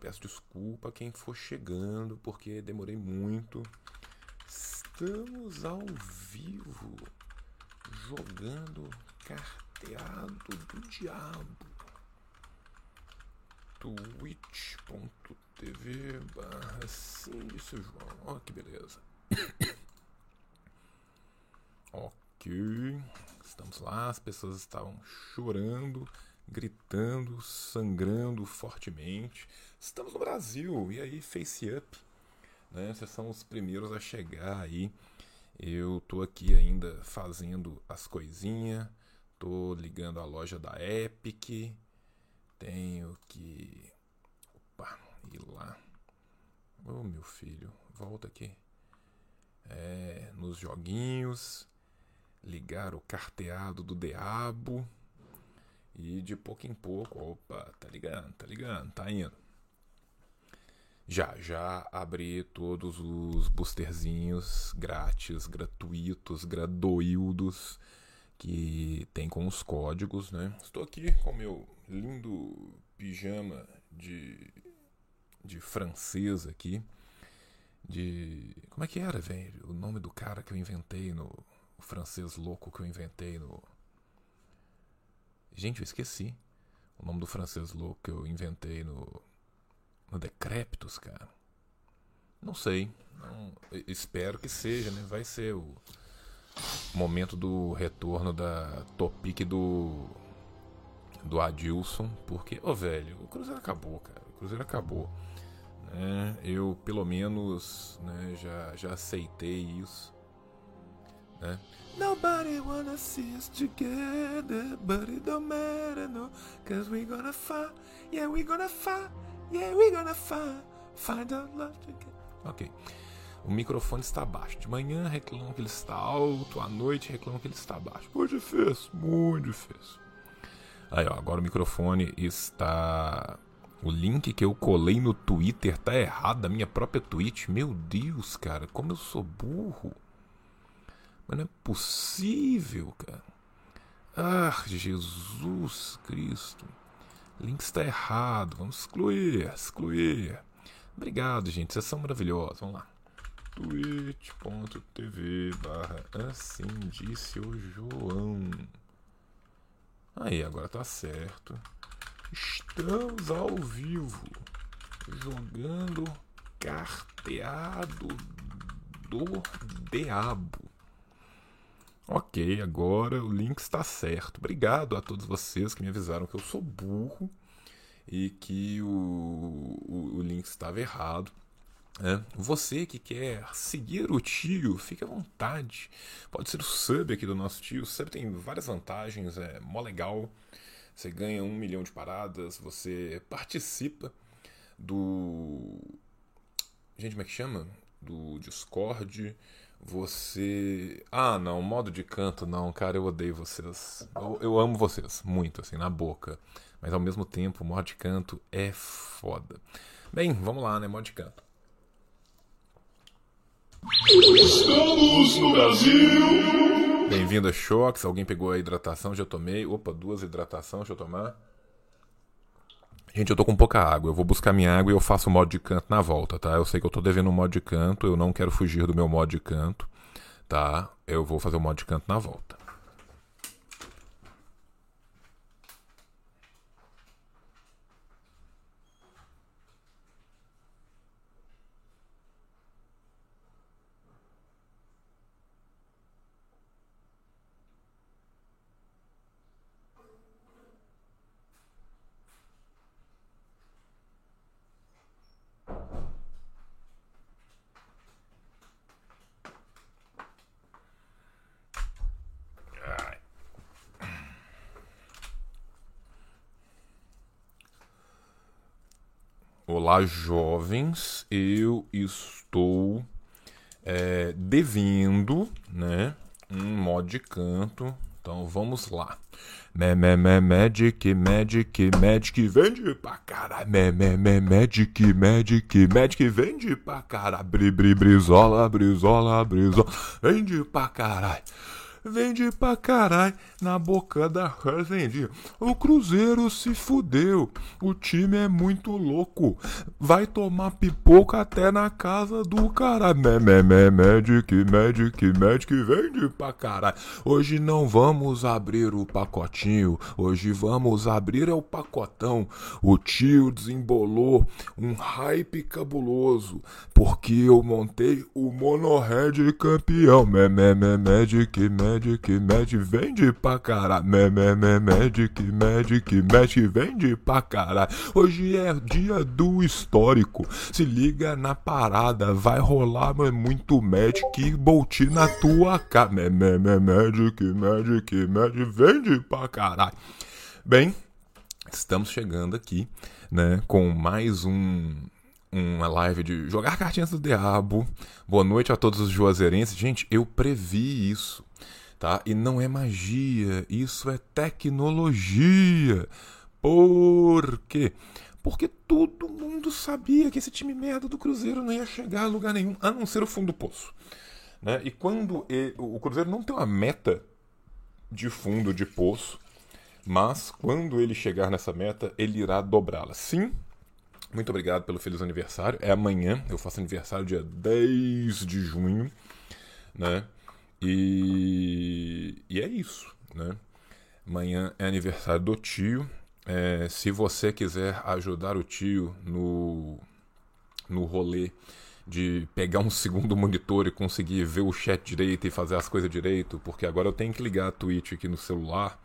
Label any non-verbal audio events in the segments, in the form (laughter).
Peço desculpa a quem for chegando, porque demorei muito. Estamos ao vivo, jogando carteado do diabo. twitch.tv barra João. Ó que beleza. (coughs) ok. Estamos lá, as pessoas estavam chorando gritando, sangrando fortemente. Estamos no Brasil, e aí, face up. Né? Vocês são os primeiros a chegar aí. Eu tô aqui ainda fazendo as coisinhas. Tô ligando a loja da Epic. Tenho que. Opa, ir lá. Ô oh, meu filho, volta aqui. É, nos joguinhos. Ligar o carteado do diabo. E de pouco em pouco, opa, tá ligando, tá ligando, tá indo. Já, já abri todos os boosterzinhos grátis, gratuitos, gradoildos que tem com os códigos, né? Estou aqui com meu lindo pijama de, de francês aqui. De. Como é que era, velho? O nome do cara que eu inventei no. O francês louco que eu inventei no Gente, eu esqueci o nome do francês louco que eu inventei no, no Decréptos, cara. Não sei. Não, espero que seja, né? Vai ser o momento do retorno da Topic do do Adilson, porque, ô oh, velho, o Cruzeiro acabou, cara. O Cruzeiro acabou. Né? Eu, pelo menos, né, já, já aceitei isso. Né? Nobody wanna see us together, but it don't matter, no. Cause we gonna fight, yeah, we gonna fight, yeah, we gonna fight, find our love together. Ok. O microfone está baixo. De manhã reclamam que ele está alto, à noite reclamam que ele está baixo. Muito difícil, muito difícil. Aí, ó, agora o microfone está. O link que eu colei no Twitter tá errado da minha própria tweet. Meu Deus, cara, como eu sou burro. Mas não é possível, cara. Ah, Jesus Cristo. Link está errado. Vamos excluir, excluir. Obrigado, gente. Vocês são maravilhosos. Vamos lá. twitch.tv barra assim disse o João. Aí, agora tá certo. Estamos ao vivo. Jogando carteado do diabo. Ok, agora o link está certo. Obrigado a todos vocês que me avisaram que eu sou burro e que o, o, o link estava errado. É. Você que quer seguir o tio, fique à vontade. Pode ser o sub aqui do nosso tio. O sub tem várias vantagens, é mó legal. Você ganha um milhão de paradas, você participa do. Gente, como é que chama? Do Discord você. Ah, não, modo de canto não, cara, eu odeio vocês. Eu, eu amo vocês, muito, assim, na boca. Mas ao mesmo tempo, modo de canto é foda. Bem, vamos lá, né? Modo de canto. Estamos no Brasil! Bem-vindo a Choques. Alguém pegou a hidratação? Já tomei. Opa, duas hidratações, deixa eu tomar. Gente, eu tô com pouca água. Eu vou buscar minha água e eu faço o modo de canto na volta, tá? Eu sei que eu tô devendo um modo de canto, eu não quero fugir do meu modo de canto, tá? Eu vou fazer o modo de canto na volta. Olá, jovens. Eu estou é, devendo, né, um mod de canto. Então vamos lá. Me, me, me, magic, magic, magic, vende pra caralho. Me, me, me, magic, magic, magic, vende pra caralho. Bri, bri, brizola, brizola, brizola, vende pra caralho. Vende pra caralho na boca da fazendinha. O Cruzeiro se fudeu, o time é muito louco, vai tomar pipoca até na casa do cara. Me, me, me, Magic, Magic, Magic, vende pra caralho. Hoje não vamos abrir o pacotinho, hoje vamos abrir é o pacotão. O tio desembolou um hype cabuloso, porque eu montei o Monohead campeão. Me, me, me, Magic, Magic, Magic, vende pra caralho. Me, me, me, Magic, Magic, Magic, vende pra caralho. Hoje é dia do histórico. Se liga na parada, vai rolar mas muito Magic Bolt na tua cara. Me, me, me, Magic, Magic, Magic, vende pra caralho. Bem, estamos chegando aqui, né, com mais um uma live de jogar cartinhas do diabo. Boa noite a todos os juazeirenses. Gente, eu previ isso, tá? E não é magia, isso é tecnologia. Por quê? Porque todo mundo sabia que esse time merda do Cruzeiro não ia chegar a lugar nenhum, a não ser o fundo do poço. Né? E quando ele, o Cruzeiro não tem uma meta de fundo de poço, mas quando ele chegar nessa meta, ele irá dobrá-la. Sim, muito obrigado pelo feliz aniversário. É amanhã, eu faço aniversário dia 10 de junho, né? E, e é isso, né? Amanhã é aniversário do tio. É, se você quiser ajudar o tio no, no rolê de pegar um segundo monitor e conseguir ver o chat direito e fazer as coisas direito, porque agora eu tenho que ligar a Twitch aqui no celular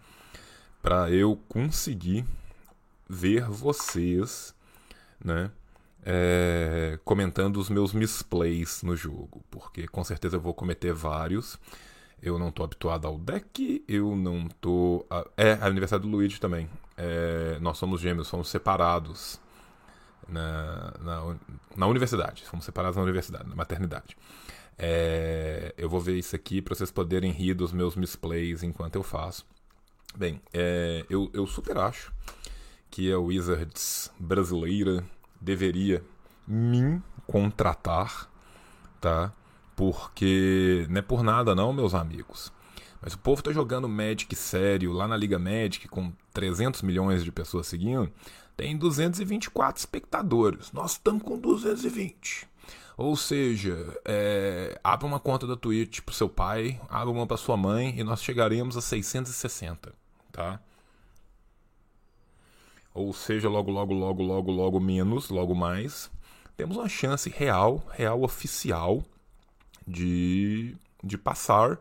para eu conseguir ver vocês né? É, comentando os meus misplays no jogo, porque com certeza eu vou cometer vários. Eu não tô habituado ao deck, eu não tô. A... É, é aniversário do Luigi também. É, nós somos gêmeos, somos separados na, na, na, universidade. Fomos separados na universidade, na maternidade. É, eu vou ver isso aqui para vocês poderem rir dos meus misplays enquanto eu faço. Bem, é, eu, eu super acho que a Wizards brasileira deveria me contratar, tá? Porque não é por nada não, meus amigos. Mas o povo tá jogando Magic sério lá na Liga Magic com 300 milhões de pessoas seguindo, tem 224 espectadores. Nós estamos com 220. Ou seja, é, abra uma conta da Twitch pro seu pai, abra uma para sua mãe e nós chegaremos a 660, tá? Ou seja, logo, logo, logo, logo, logo menos, logo mais, temos uma chance real, real oficial de, de passar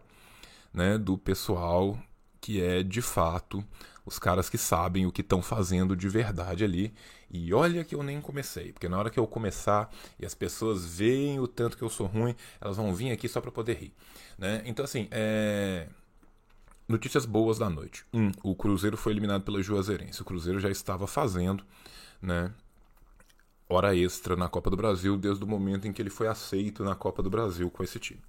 né, do pessoal que é de fato os caras que sabem o que estão fazendo de verdade ali. E olha que eu nem comecei, porque na hora que eu começar e as pessoas veem o tanto que eu sou ruim, elas vão vir aqui só para poder rir. Né? Então, assim, é... Notícias boas da noite. Um, o Cruzeiro foi eliminado pela Juazeirense. O Cruzeiro já estava fazendo, né, hora extra na Copa do Brasil desde o momento em que ele foi aceito na Copa do Brasil com esse time.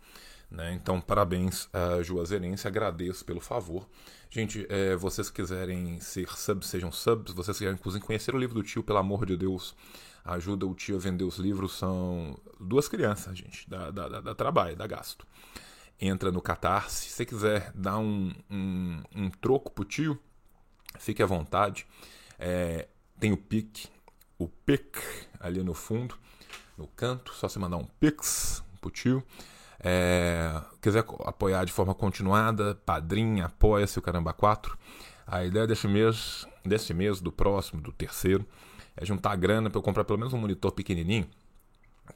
Né? Então, parabéns a Juazeirense, agradeço pelo favor. Gente, é, vocês quiserem ser subs, sejam subs. Vocês quiserem, inclusive, conhecer o livro do tio, pelo amor de Deus, ajuda o tio a vender os livros. São duas crianças, gente, dá, dá, dá, dá trabalho, dá gasto entra no Catarse. Se você quiser dar um, um, um troco pro tio, fique à vontade. É, tem o PIC, o PIC ali no fundo, no canto, só você mandar um PIX pro tio. É, quiser apoiar de forma continuada, padrinho, apoia-se o Caramba 4. A ideia desse mês, desse mês, do próximo, do terceiro, é juntar grana para eu comprar pelo menos um monitor pequenininho,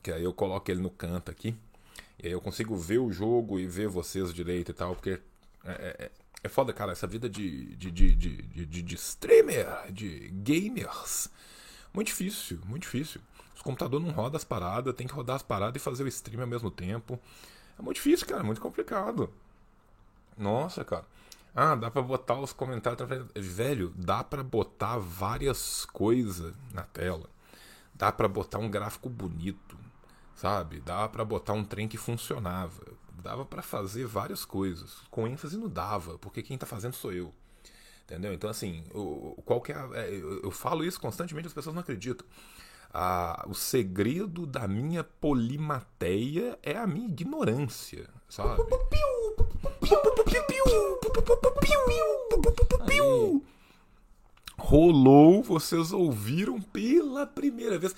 que aí eu coloco ele no canto aqui e aí eu consigo ver o jogo e ver vocês direito e tal, porque é, é, é foda, cara, essa vida de, de, de, de, de, de streamer, de gamers. Muito difícil, muito difícil. Os computadores não rodam as paradas, tem que rodar as paradas e fazer o stream ao mesmo tempo. É muito difícil, cara, muito complicado. Nossa, cara. Ah, dá pra botar os comentários. Velho, dá pra botar várias coisas na tela. Dá pra botar um gráfico bonito sabe? Dava para botar um trem que funcionava, dava para fazer várias coisas. Com ênfase no dava, porque quem tá fazendo sou eu. Entendeu? Então, assim, o, qual que é, é eu, eu, falo isso constantemente, as pessoas não acreditam. Ah, o segredo da minha polimateia é a minha ignorância, sabe? Rolou, vocês ouviram pela primeira vez.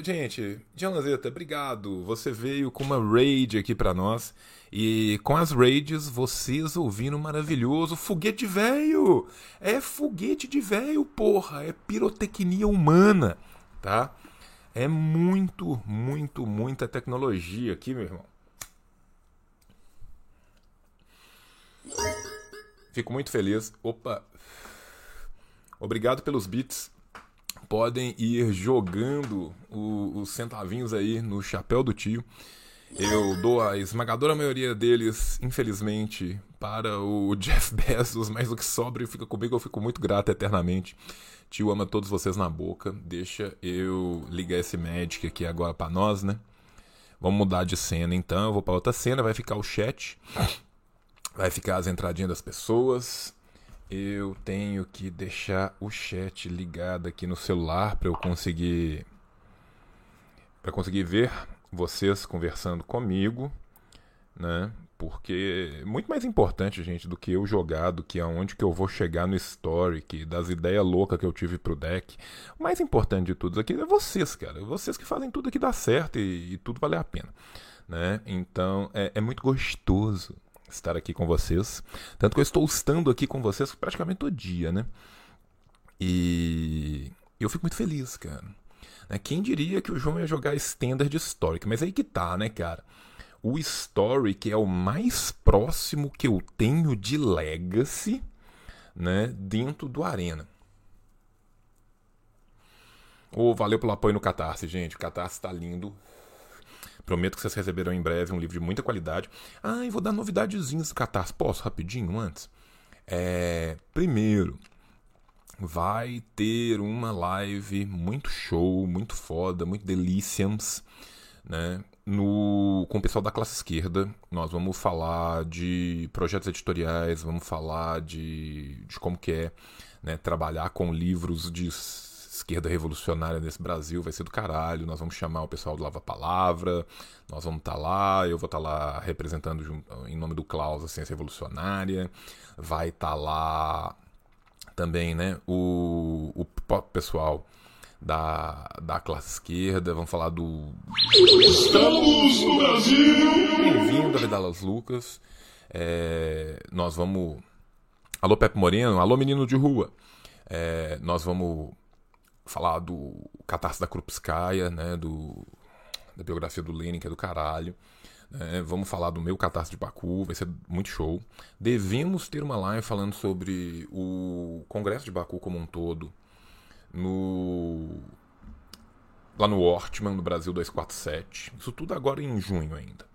Gente, Gianazeta, obrigado. Você veio com uma raid aqui para nós. E com as raids, vocês ouviram maravilhoso foguete velho. É foguete de velho, porra. É pirotecnia humana, tá? É muito, muito, muita tecnologia aqui, meu irmão. Fico muito feliz. Opa. Obrigado pelos bits. Podem ir jogando os centavinhos aí no chapéu do tio. Eu dou a esmagadora maioria deles, infelizmente, para o (laughs) Jeff Bezos, mas o que sobra e fica comigo, eu fico muito grato eternamente. Tio ama todos vocês na boca. Deixa eu ligar esse Magic aqui agora para nós, né? Vamos mudar de cena então. Eu vou para outra cena, vai ficar o chat. Vai ficar as entradinhas das pessoas. Eu tenho que deixar o chat ligado aqui no celular para eu conseguir para conseguir ver vocês conversando comigo, né? Porque é muito mais importante, gente, do que eu jogar, do que aonde que eu vou chegar no story, que das ideias loucas que eu tive pro deck. O mais importante de tudo aqui é vocês, cara. Vocês que fazem tudo aqui dar certo e, e tudo valer a pena. Né? Então é, é muito gostoso estar aqui com vocês. Tanto que eu estou estando aqui com vocês praticamente todo dia, né? E eu fico muito feliz, cara. Né? Quem diria que o João ia jogar Standard Historic? Mas aí que tá, né, cara? o que é o mais próximo que eu tenho de Legacy, né, dentro do Arena. Oh, valeu pelo apoio no Catarse, gente. O Catarse tá lindo. Prometo que vocês receberão em breve um livro de muita qualidade. Ah, e vou dar novidadezinhas do Catarse. Posso, rapidinho, antes? É, primeiro, vai ter uma live muito show, muito foda, muito delícias, né? no, com o pessoal da classe esquerda. Nós vamos falar de projetos editoriais, vamos falar de, de como que é né, trabalhar com livros de esquerda revolucionária nesse Brasil, vai ser do caralho. Nós vamos chamar o pessoal do Lava Palavra, nós vamos estar tá lá, eu vou estar tá lá representando em nome do Klaus a ciência revolucionária, vai estar tá lá também né, o, o pessoal da, da classe esquerda, vamos falar do. Estamos no Brasil! Bem-vindo a Vidalas Lucas. É, nós vamos. Alô, Pepe Moreno, alô, menino de rua. É, nós vamos falar do Catarse da Krupskaya, né, do, da biografia do Lenin, que é do caralho. É, vamos falar do meu Catarse de Baku, vai ser muito show. Devemos ter uma live falando sobre o Congresso de Baku como um todo, no lá no Ortman, no Brasil 247. Isso tudo agora em junho ainda.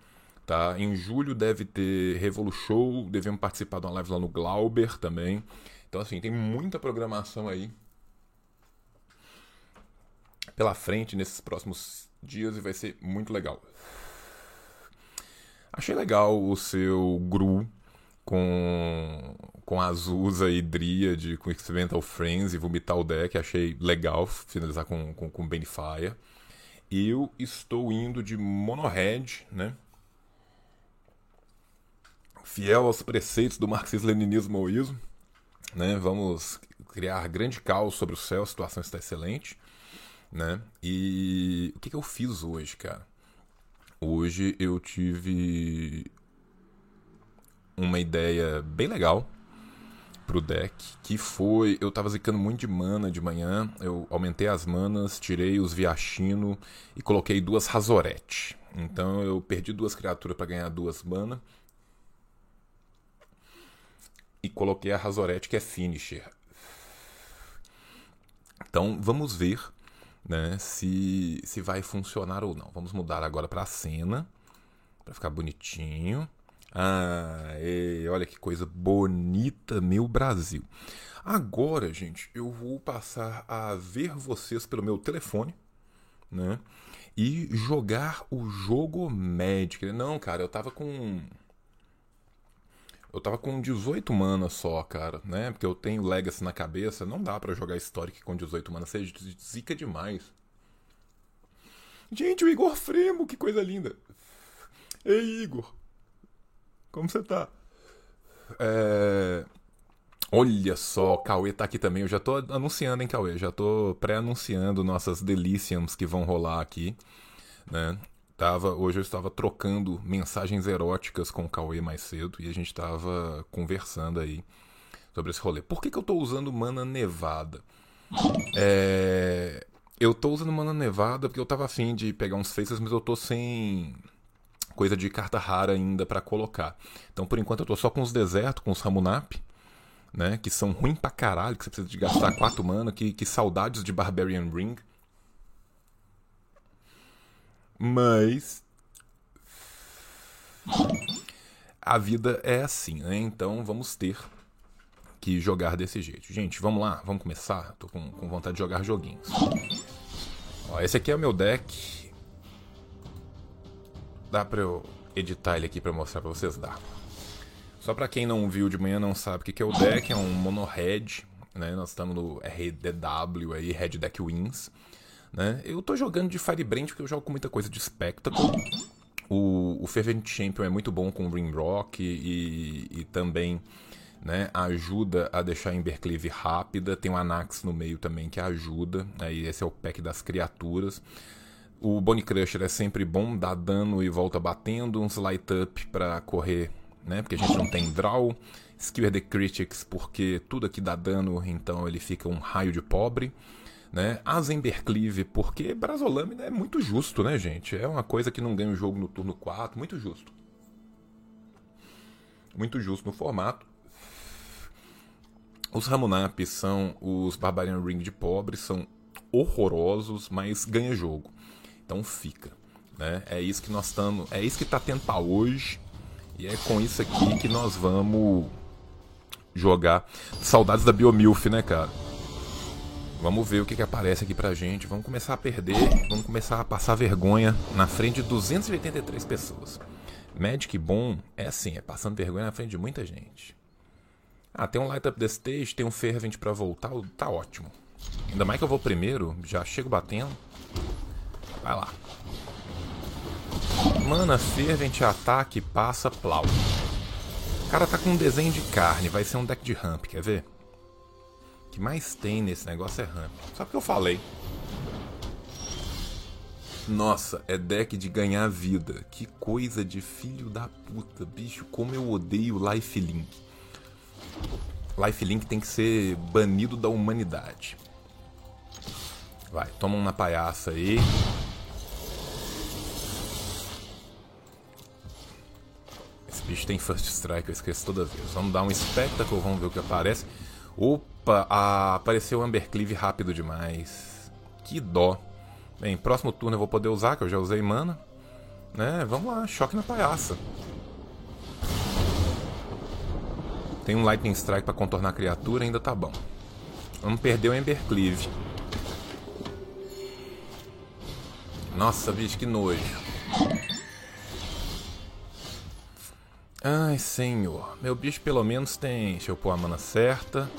Tá? Em julho deve ter Revolu Show, devemos participar de uma live lá no Glauber também. Então assim, tem muita programação aí pela frente nesses próximos dias e vai ser muito legal. Achei legal o seu Gru com, com Azusa e Dryad, com Experimental Friends e vomitar o deck. Achei legal finalizar com, com, com Benefire. Eu estou indo de Monohead, né? Fiel aos preceitos do marxismo-leninismo-maoísmo. Né? Vamos criar grande caos sobre o céu, a situação está excelente. Né? E o que, que eu fiz hoje, cara? Hoje eu tive uma ideia bem legal pro deck, que foi, eu tava zicando muito de mana de manhã, eu aumentei as manas, tirei os Viachino e coloquei duas Razorette. Então eu perdi duas criaturas para ganhar duas mana. E coloquei a Razorette que é finisher. Então vamos ver né, se, se vai funcionar ou não. Vamos mudar agora para a cena, para ficar bonitinho. Ah, ei, olha que coisa bonita, meu Brasil. Agora, gente, eu vou passar a ver vocês pelo meu telefone, né? E jogar o jogo Magic. Não, cara, eu tava com. Eu tava com 18 mana só, cara, né? Porque eu tenho Legacy na cabeça. Não dá para jogar Historic com 18 mana. Você zica demais. Gente, o Igor Fremo, que coisa linda. Ei, Igor. Como você tá? É... Olha só, Cauê tá aqui também. Eu já tô anunciando, hein, Cauê? Já tô pré-anunciando nossas delícias que vão rolar aqui, né? Tava, hoje eu estava trocando mensagens eróticas com o Cauê mais cedo e a gente estava conversando aí sobre esse rolê. Por que, que eu tô usando mana nevada? É... Eu tô usando mana nevada porque eu tava afim de pegar uns faces, mas eu tô sem coisa de carta rara ainda para colocar. Então por enquanto eu tô só com os desertos, com os Ramunap, né? Que são ruins pra caralho, que você precisa de gastar 4 mana, que, que saudades de Barbarian Ring. Mas. A vida é assim, né? Então vamos ter que jogar desse jeito. Gente, vamos lá, vamos começar? Tô com, com vontade de jogar joguinhos. Ó, esse aqui é o meu deck. Dá pra eu editar ele aqui pra mostrar pra vocês? Dá. Só pra quem não viu de manhã não sabe o que é o deck, é um mono red, né? Nós estamos no RDW aí, Red Deck Wins. Né? Eu tô jogando de Firebrand porque eu jogo com muita coisa de Spectacle. O, o Fervent Champion é muito bom com Rimrock e, e, e também né, ajuda a deixar a Embercleave rápida. Tem o Anax no meio também que ajuda. Aí esse é o pack das criaturas. O Bone Crusher é sempre bom, dá dano e volta batendo. Uns light up para correr, né? Porque a gente não tem draw. Skewer the Critics, porque tudo aqui dá dano, então ele fica um raio de pobre. Né? Azemberclive, porque Brasolâmina é muito justo, né, gente? É uma coisa que não ganha o jogo no turno 4, muito justo. Muito justo no formato. Os Ramunap são os Barbarian Ring de pobre, são horrorosos, mas ganha jogo. Então fica. Né? É isso que nós estamos. É isso que está tendo para hoje. E é com isso aqui que nós vamos jogar. Saudades da Biomilf, né, cara? Vamos ver o que, que aparece aqui pra gente. Vamos começar a perder. Vamos começar a passar vergonha na frente de 283 pessoas. Magic bom é assim, é passando vergonha na frente de muita gente. Ah, tem um Light Up the Stage, tem um Fervent pra voltar, tá ótimo. Ainda mais que eu vou primeiro, já chego batendo. Vai lá. Mana, Fervent, ataque, passa, plau. O cara tá com um desenho de carne, vai ser um deck de ramp, quer ver? Que mais tem nesse negócio é ramp. Só porque eu falei. Nossa, é deck de ganhar vida. Que coisa de filho da puta, bicho. Como eu odeio Lifelink. Lifelink tem que ser banido da humanidade. Vai, toma uma palhaça aí. Esse bicho tem First Strike, eu esqueço toda vez. Vamos dar um Spectacle, vamos ver o que aparece. Opa, ah, apareceu Ambercleave rápido demais. Que dó. Bem, próximo turno eu vou poder usar, que eu já usei mana. Né, vamos lá, choque na palhaça. Tem um Lightning Strike para contornar a criatura, ainda tá bom. Vamos perder o Embercleave. Nossa, bicho, que nojo. Ai, senhor. Meu bicho pelo menos tem... Deixa eu pôr a mana certa.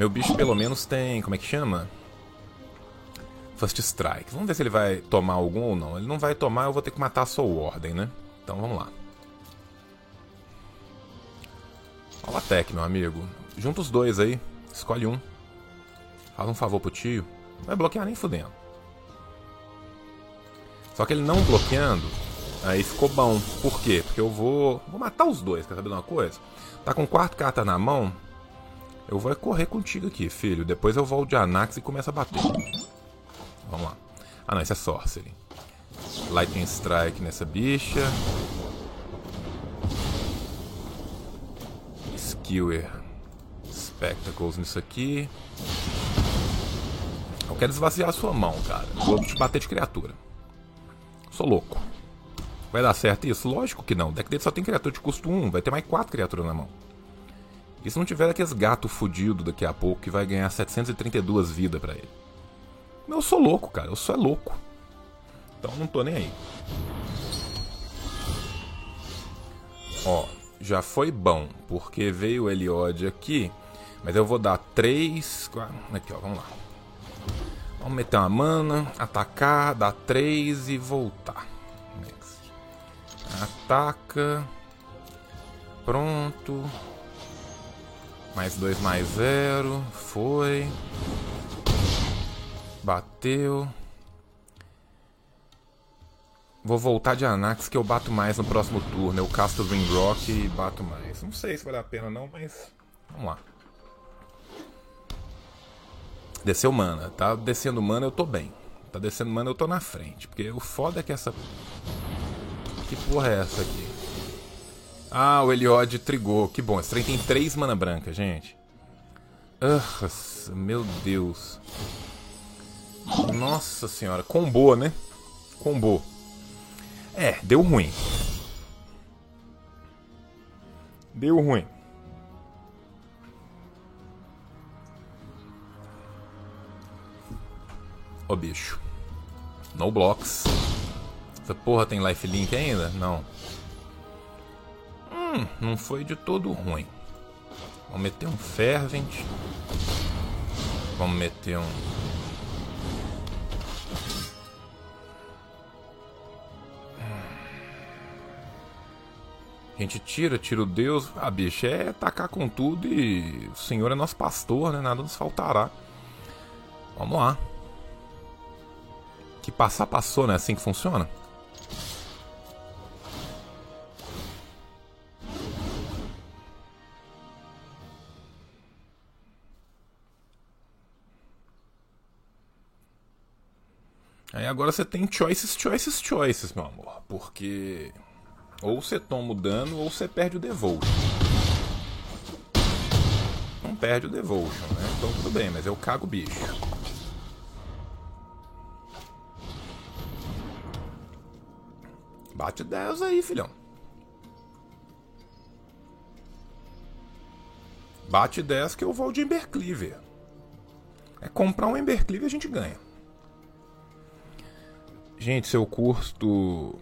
Meu bicho pelo menos tem... Como é que chama? First Strike. Vamos ver se ele vai tomar algum ou não. Ele não vai tomar, eu vou ter que matar a Soul Ordem, né? Então vamos lá. Olha Tech, meu amigo. Junta os dois aí. Escolhe um. Faz um favor pro tio. Não vai bloquear nem fudendo. Só que ele não bloqueando, aí ficou bom. Por quê? Porque eu vou. Vou matar os dois, quer saber de uma coisa? Tá com quatro cartas na mão. Eu vou correr contigo aqui, filho. Depois eu volto de Anax e começo a bater. Vamos lá. Ah não, isso é Sorcery. Lightning Strike nessa bicha. Skewer Spectacles nisso aqui. Eu quero esvaziar a sua mão, cara. Vou te bater de criatura. Sou louco. Vai dar certo isso? Lógico que não. O deck dele só tem criatura de custo 1. Vai ter mais 4 criaturas na mão. E se não tiver aqueles gato fudido daqui a pouco que vai ganhar 732 vidas para ele? Eu sou louco, cara. Eu sou é louco. Então não tô nem aí. Ó, já foi bom, porque veio o Eliod aqui, mas eu vou dar 3. Aqui, ó, vamos lá. Vamos meter uma mana, atacar, dar 3 e voltar. Next. Ataca. Pronto. Mais dois, mais zero. Foi. Bateu. Vou voltar de Anax que eu bato mais no próximo turno. Eu casto Ring Rock e bato mais. Não sei se vale a pena não, mas vamos lá. Desceu mana. Tá descendo mana, eu tô bem. Tá descendo mana, eu tô na frente. Porque o foda é que essa... Que porra é essa aqui? Ah, o Eliod trigou. Que bom. Esse trem tem três mana branca, gente. Nossa, meu Deus. Nossa senhora. Combou, né? Combou. É, deu ruim. Deu ruim. Ô bicho. No blocks. Essa porra tem lifelink ainda? Não. Hum, não foi de todo ruim. Vamos meter um Fervent. Vamos meter um A gente tira, tira o Deus. Ah, bicho, é tacar com tudo e o Senhor é nosso pastor, né? Nada nos faltará. Vamos lá. Que passar, passou, né? Assim que funciona? Agora você tem choices, choices, choices, meu amor. Porque ou você toma o dano ou você perde o devotion. Não perde o devotion, né? Então tudo bem, mas eu cago o bicho. Bate 10 aí, filhão. Bate 10 que eu vou de Embercleaver. É comprar um Embercleaver a gente ganha. Gente, se eu curto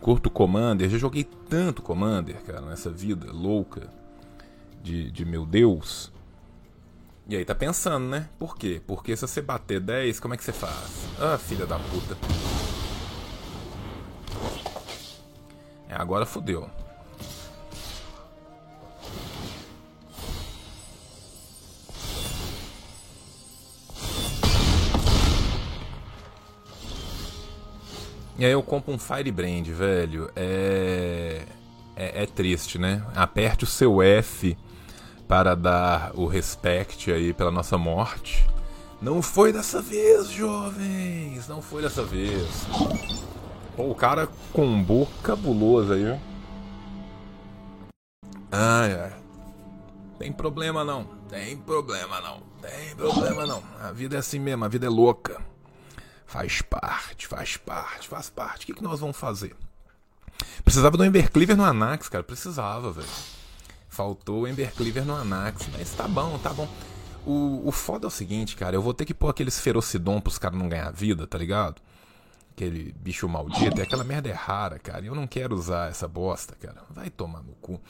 Curto Commander, já joguei tanto Commander, cara, nessa vida louca de, de meu Deus. E aí tá pensando, né? Por quê? Porque se você bater 10, como é que você faz? Ah, filha da puta. É, agora fodeu. E aí eu compro um Firebrand, velho. É... é... é. triste, né? Aperte o seu F para dar o respect aí pela nossa morte. Não foi dessa vez, jovens! Não foi dessa vez. Pô, o cara combou cabuloso aí, Ai, ai. Tem problema não. Tem problema não. Tem problema não. A vida é assim mesmo, a vida é louca. Faz parte, faz parte, faz parte. O que, que nós vamos fazer? Precisava do Embercleaver no Anax, cara. Precisava, velho. Faltou o Embercleaver no Anax. Mas tá bom, tá bom. O, o foda é o seguinte, cara. Eu vou ter que pôr aqueles ferocidon pros caras não ganhar vida, tá ligado? Aquele bicho maldito. E aquela merda é rara, cara. Eu não quero usar essa bosta, cara. Vai tomar no cu.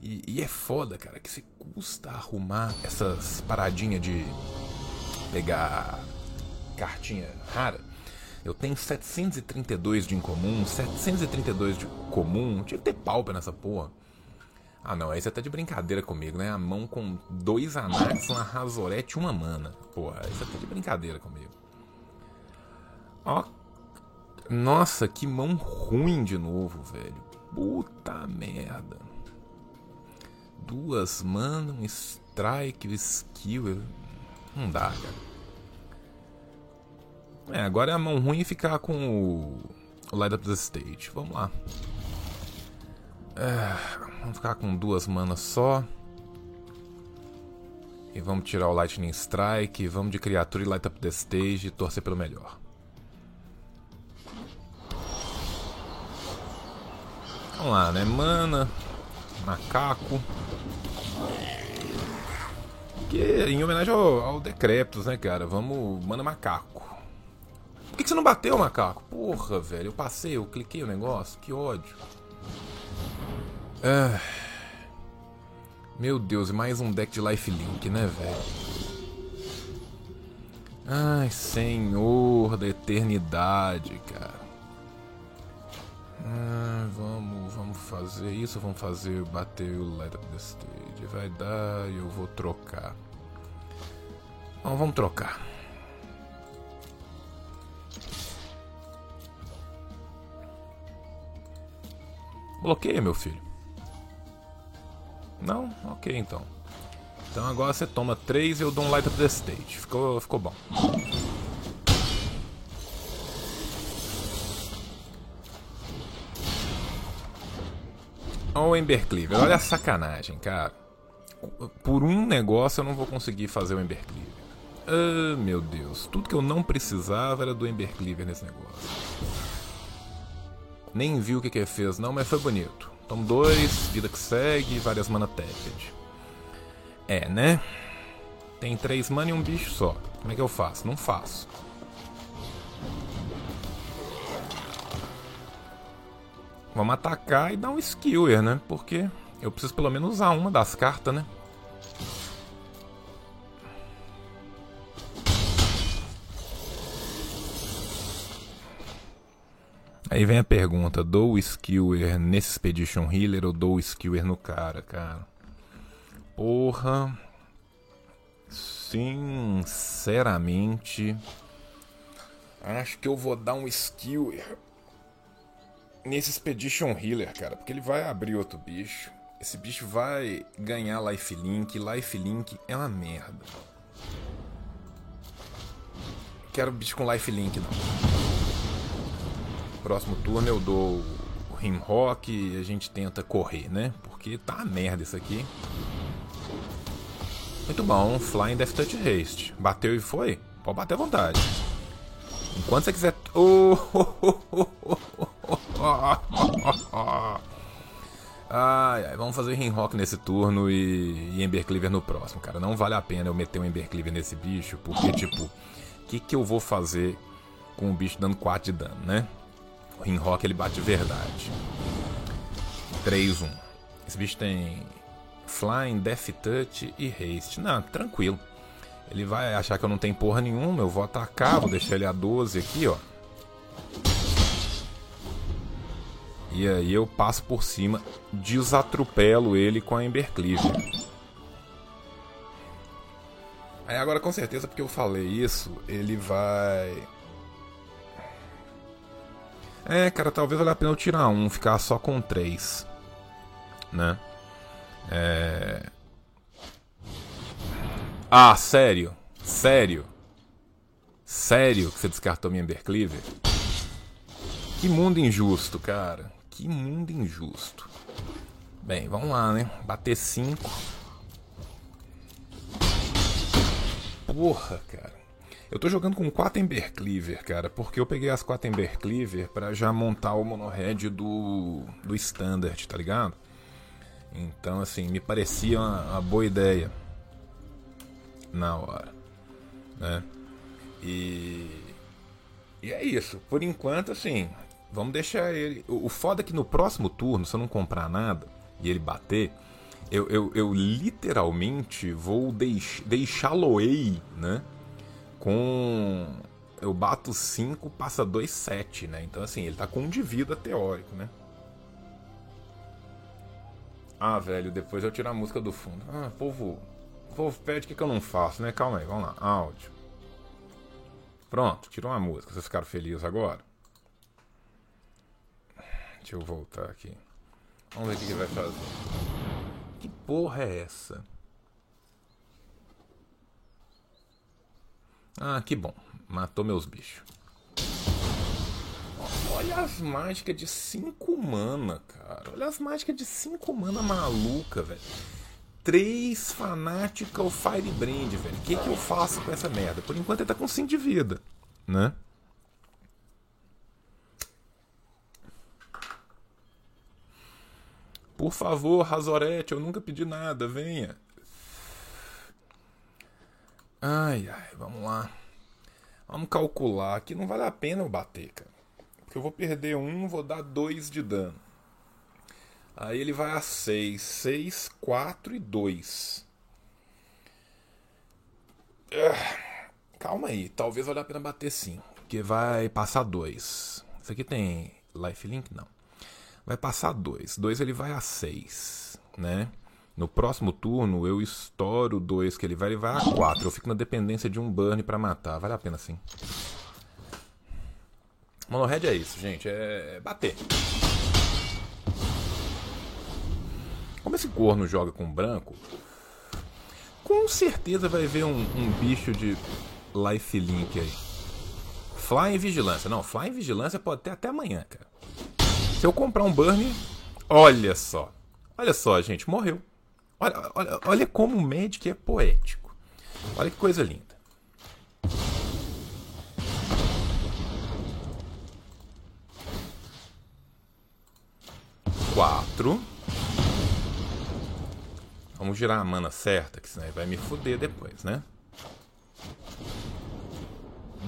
E, e é foda, cara, que se custa arrumar essas paradinhas de pegar cartinha rara. Eu tenho 732 de incomum, 732 de comum. Tinha que ter palpa nessa porra. Ah não, aí você tá de brincadeira comigo, né? A mão com dois anax, uma razorete e uma mana. Porra, aí você tá de brincadeira comigo. Ó. Nossa, que mão ruim de novo, velho. Puta merda. Duas mana, um strike, um skill. Não dá, cara. É, agora é a mão ruim ficar com o, o Light Up the Stage. Vamos lá. É, vamos ficar com duas manas só. E vamos tirar o Lightning Strike. Vamos de criatura e Light Up the Stage e torcer pelo melhor. Vamos lá, né? Mana, macaco. Que em homenagem ao, ao Decreptus, né, cara? Vamos, mana macaco que, que você não bateu, macaco? Porra, velho, eu passei, eu cliquei o negócio, que ódio. É... Meu Deus, mais um deck de lifelink, né, velho? Ai, senhor da eternidade, cara. Ah, vamos, vamos fazer isso, vamos fazer bater o Light Up the Stage. Vai dar e eu vou trocar. Bom, vamos trocar. Bloqueia, meu filho. Não? Ok, então. Então agora você toma 3 e eu dou um Light Up the Stage. Ficou, ficou bom. Olha o Embercleaver, olha a sacanagem, cara. Por um negócio eu não vou conseguir fazer o Embercleaver. Ah, meu Deus. Tudo que eu não precisava era do Embercleaver nesse negócio. Nem vi o que que ele fez não, mas foi bonito. Então dois, vida que segue, várias mana tapped. É, né? Tem três mana e um bicho só. Como é que eu faço? Não faço. Vamos atacar e dar um skiller, né? Porque eu preciso pelo menos usar uma das cartas, né? Aí vem a pergunta, dou o skiller nesse Expedition Healer ou dou o skiller no cara, cara? Porra. Sinceramente, acho que eu vou dar um skiller nesse Expedition Healer, cara, porque ele vai abrir outro bicho. Esse bicho vai ganhar lifelink, lifelink é uma merda. Quero bicho com lifelink não. Próximo turno eu dou o Rimrock e a gente tenta correr, né? Porque tá merda isso aqui. Muito bom, Flying Death Touch Haste. Bateu e foi? Pode bater à vontade. Enquanto você quiser. Oh, (laughs) Ai, ai, vamos fazer Rinrock nesse turno e, e Embercleaver no próximo, cara. Não vale a pena eu meter um Embercleaver nesse bicho, porque, tipo, o que, que eu vou fazer com o bicho dando 4 de dano, né? O Rinrock ele bate de verdade. 3-1. Esse bicho tem Flying, Death Touch e Haste. Não, tranquilo. Ele vai achar que eu não tenho porra nenhuma, eu vou atacar, vou deixar ele a 12 aqui, ó. E aí eu passo por cima, desatropelo ele com a Embercleaver. Aí agora com certeza porque eu falei isso, ele vai... É, cara, talvez valha a pena eu tirar um, ficar só com três. Né? É... Ah, sério? Sério? Sério que você descartou minha Embercleaver? Que mundo injusto, cara. Que mundo injusto. Bem, vamos lá, né? Bater 5. Porra, cara. Eu tô jogando com 4 Embercleaver, cara, porque eu peguei as 4 Embercleaver para já montar o monohead do, do Standard, tá ligado? Então, assim, me parecia uma, uma boa ideia na hora, né? E, e é isso. Por enquanto, assim, vamos deixar ele. O, o foda é que no próximo turno, se eu não comprar nada e ele bater, eu, eu, eu literalmente vou deix, deixá-lo-ei, né? Com. Eu bato 5, passa 2, 7, né? Então, assim, ele tá com um de vida teórico, né? Ah, velho, depois eu tiro a música do fundo. Ah, povo. Povo pede o que, que eu não faço, né? Calma aí, vamos lá. Áudio. Pronto, tirou uma música. Vocês ficaram felizes agora? Deixa eu voltar aqui. Vamos ver o que, que vai fazer. Que porra é essa? Ah, que bom. Matou meus bichos. Olha as mágicas de 5 mana, cara. Olha as mágicas de 5 mana maluca, velho. 3 Fanatical Firebrand, velho. O que, que eu faço com essa merda? Por enquanto ele tá com 5 de vida, né? Por favor, Razorete, eu nunca pedi nada, venha. Ai, ai, vamos lá. Vamos calcular aqui. Não vale a pena eu bater, cara. Porque eu vou perder um, vou dar dois de dano. Aí ele vai a 6. 6, 4 e 2. Ah, calma aí, talvez valha a pena bater sim. Porque vai passar 2. Isso aqui tem lifelink? Não. vai passar 2. 2 ele vai a 6, né? No próximo turno eu estouro 2 que ele vai, ele vai a 4. Eu fico na dependência de um burn para matar. Vale a pena sim. Monohead é isso, gente. É bater. Como esse corno joga com branco, com certeza vai ver um, um bicho de lifelink aí. Fly em vigilância. Não, fly em vigilância pode ter até amanhã, cara. Se eu comprar um burn, olha só. Olha só, gente, morreu. Olha, olha, olha como o Magic é poético. Olha que coisa linda. Quatro. Vamos girar a mana certa, que senão ele vai me fuder depois, né?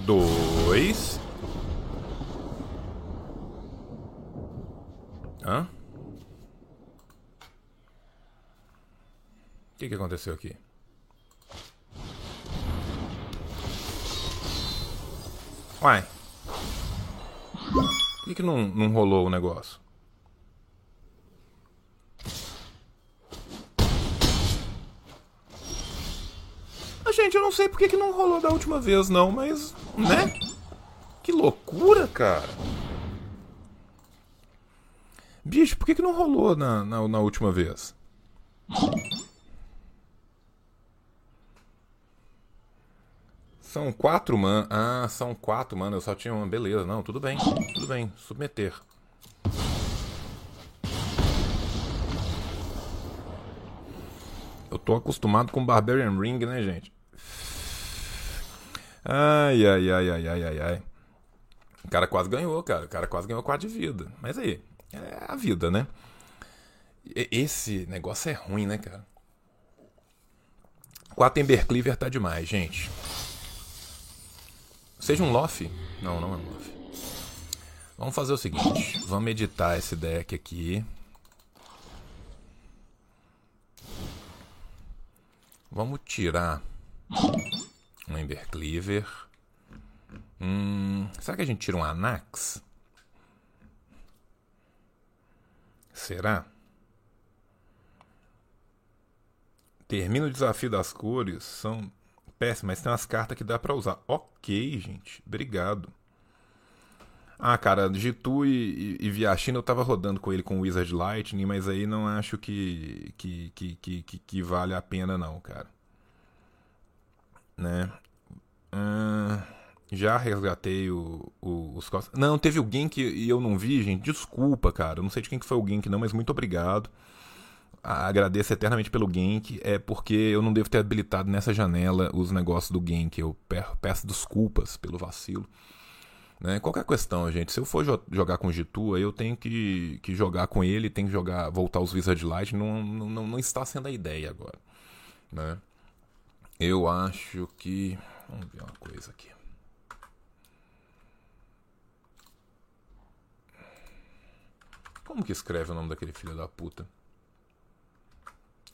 Dois. Hã? Que, que aconteceu aqui? Uai. Por que, que não, não rolou o negócio? gente, eu não sei porque que não rolou da última vez, não, mas. Né? Que loucura, cara. Bicho, por que, que não rolou na, na, na última vez? São quatro man. Ah, são quatro, mano. Eu só tinha uma. Beleza, não, tudo bem. Tudo bem. Submeter. Eu tô acostumado com Barbarian Ring, né, gente? Ai, ai, ai, ai, ai, ai, ai. O cara quase ganhou, cara. O cara quase ganhou 4 de vida. Mas aí, é a vida, né? Esse negócio é ruim, né, cara? 4 Ember Cleaver tá demais, gente. Seja um Loft? Não, não é um Loft. Vamos fazer o seguinte. Vamos editar esse deck aqui. Vamos tirar um Ember Cleaver. Hum, será que a gente tira um Anax? Será? Termina o desafio das cores. São péssimas, mas tem umas cartas que dá pra usar. Ok, gente. Obrigado. Ah, cara, Gitu e, e, e Viachina eu tava rodando com ele com Wizard Lightning, mas aí não acho que, que, que, que, que vale a pena não, cara né? Uh, já resgatei o, o, os costas. Não, teve alguém que eu não vi, gente. Desculpa, cara. Eu não sei de quem que foi o Genk, não, mas muito obrigado. Agradeço eternamente pelo Genk. É porque eu não devo ter habilitado nessa janela os negócios do Genk. Eu peço desculpas pelo vacilo. Né? Qualquer questão, gente. Se eu for jo jogar com o Gitu, eu tenho que, que jogar com ele, tenho que jogar, voltar os Wizard Light. Não, não, não está sendo a ideia agora. Né? Eu acho que. Vamos ver uma coisa aqui. Como que escreve o nome daquele filho da puta?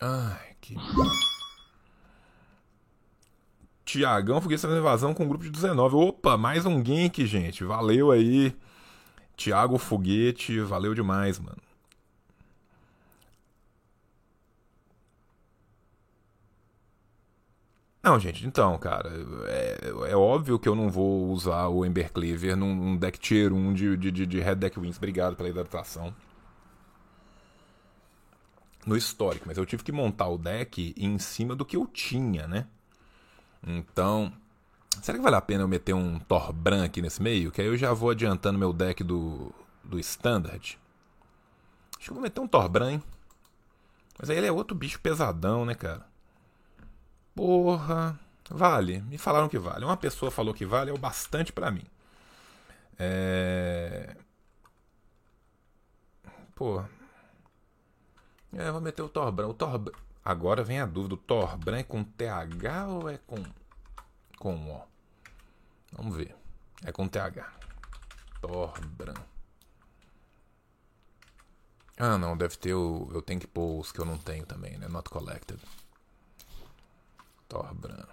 Ai, que. Tiagão Foguete na invasão com um grupo de 19. Opa, mais um gank, gente. Valeu aí. Tiago Foguete, valeu demais, mano. Não, gente, então, cara, é, é, óbvio que eu não vou usar o Ember Cleaver num, num deck tier 1 de, de, de Red Deck Wins. Obrigado pela hidratação. No histórico, mas eu tive que montar o deck em cima do que eu tinha, né? Então, será que vale a pena eu meter um Torbran aqui nesse meio? Que aí eu já vou adiantando meu deck do, do Standard. Acho que eu vou meter um Torbran, hein? Mas aí ele é outro bicho pesadão, né, cara? Porra, vale. Me falaram que vale. Uma pessoa falou que vale, é o bastante para mim. É. Pô. É, vou meter o Torbran. O Torbran. Agora vem a dúvida: o Torbran é com TH ou é com. com O? Vamos ver. É com TH. Torbran. Ah, não, deve ter o. Eu tenho que pôr os que eu não tenho também, né? Not collected. Torbran.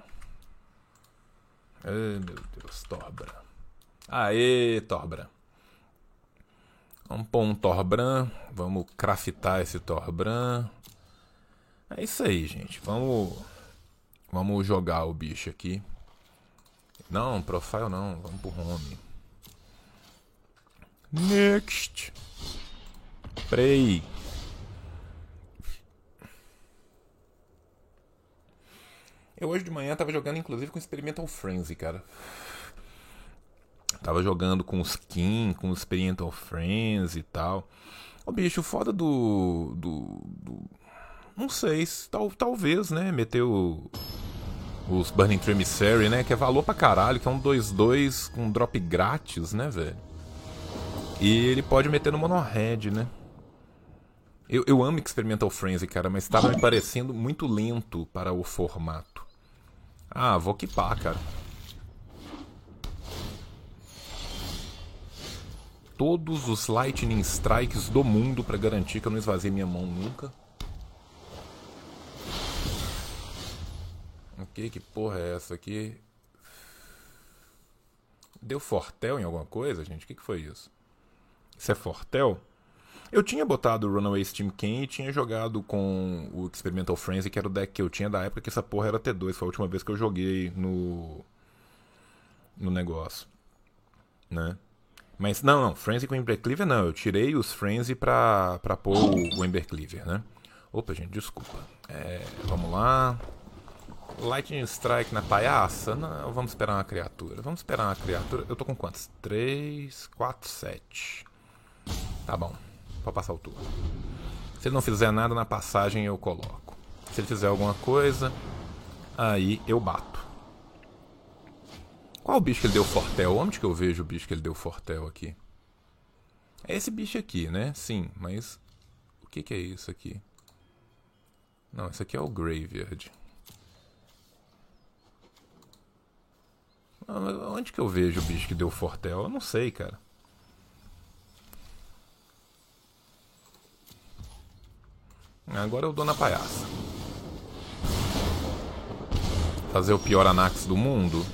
Ai, meu Deus, Torbran. Aê, Torbran. Vamos pôr um Torbran. Vamos craftar esse Torbran. É isso aí, gente. Vamos. Vamos jogar o bicho aqui. Não, profile não. Vamos pro home. Next. Prey. Eu hoje de manhã tava jogando inclusive com Experimental Frenzy, cara. Tava jogando com skin, com Experimental Frenzy e tal. O bicho foda do. do, do não sei, tal, talvez, né? Meteu os Burning Tremissary, né? Que é valor pra caralho, que é um 2-2 com drop grátis, né, velho? E ele pode meter no Monohead, né? Eu, eu amo Experimental Frenzy, cara, mas estava me parecendo muito lento para o formato. Ah, vou equipar, cara. Todos os Lightning Strikes do mundo para garantir que eu não esvazie minha mão nunca. Ok, que porra é essa aqui? Deu Fortel em alguma coisa, gente? O que, que foi isso? Isso é Fortel? Eu tinha botado o Runaway Steam Ken e tinha jogado com o Experimental Frenzy, que era o deck que eu tinha da época que essa porra era T2. Foi a última vez que eu joguei no. no negócio. Né? Mas não, não, Frenzy com Embercleaver não. Eu tirei os Frenzy pra, pra pôr o Embercleaver, né? Opa, gente, desculpa. É, vamos lá. Lightning Strike na palhaça? Não, vamos esperar uma criatura. Vamos esperar uma criatura. Eu tô com quantos? 3, 4, 7. Tá bom para passar o turno. Se ele não fizer nada na passagem, eu coloco. Se ele fizer alguma coisa, aí eu bato. Qual o bicho que ele deu fortel? Onde que eu vejo o bicho que ele deu fortel aqui? É esse bicho aqui, né? Sim, mas o que, que é isso aqui? Não, esse aqui é o Graveyard. Onde que eu vejo o bicho que deu fortel? Eu não sei, cara. Agora eu dou na palhaça. Fazer o pior Anax do mundo?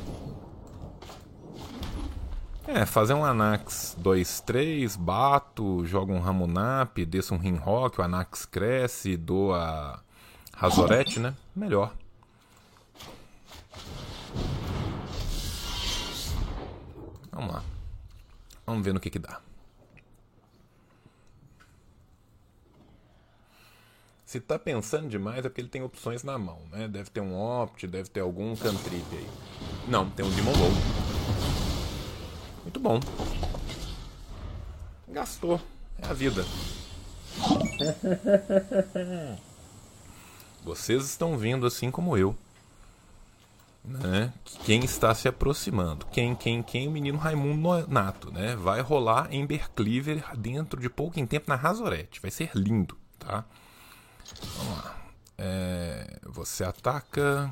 É, fazer um Anax 2-3, bato, jogo um Ramunap, desço um Rinrock, o Anax cresce, dou a né? Melhor. Vamos lá. Vamos ver no que que dá. Se tá pensando demais é porque ele tem opções na mão, né? Deve ter um Opt, deve ter algum Cantrip aí. Não, tem um Demon. Muito bom. Gastou. É a vida. (laughs) Vocês estão vindo assim como eu. Né? Quem está se aproximando? Quem, quem, quem? O menino Raimundo Nato, né? Vai rolar Ember Cleaver dentro de pouco em tempo na Razorette. Vai ser lindo, tá? Vamos lá. É, você ataca.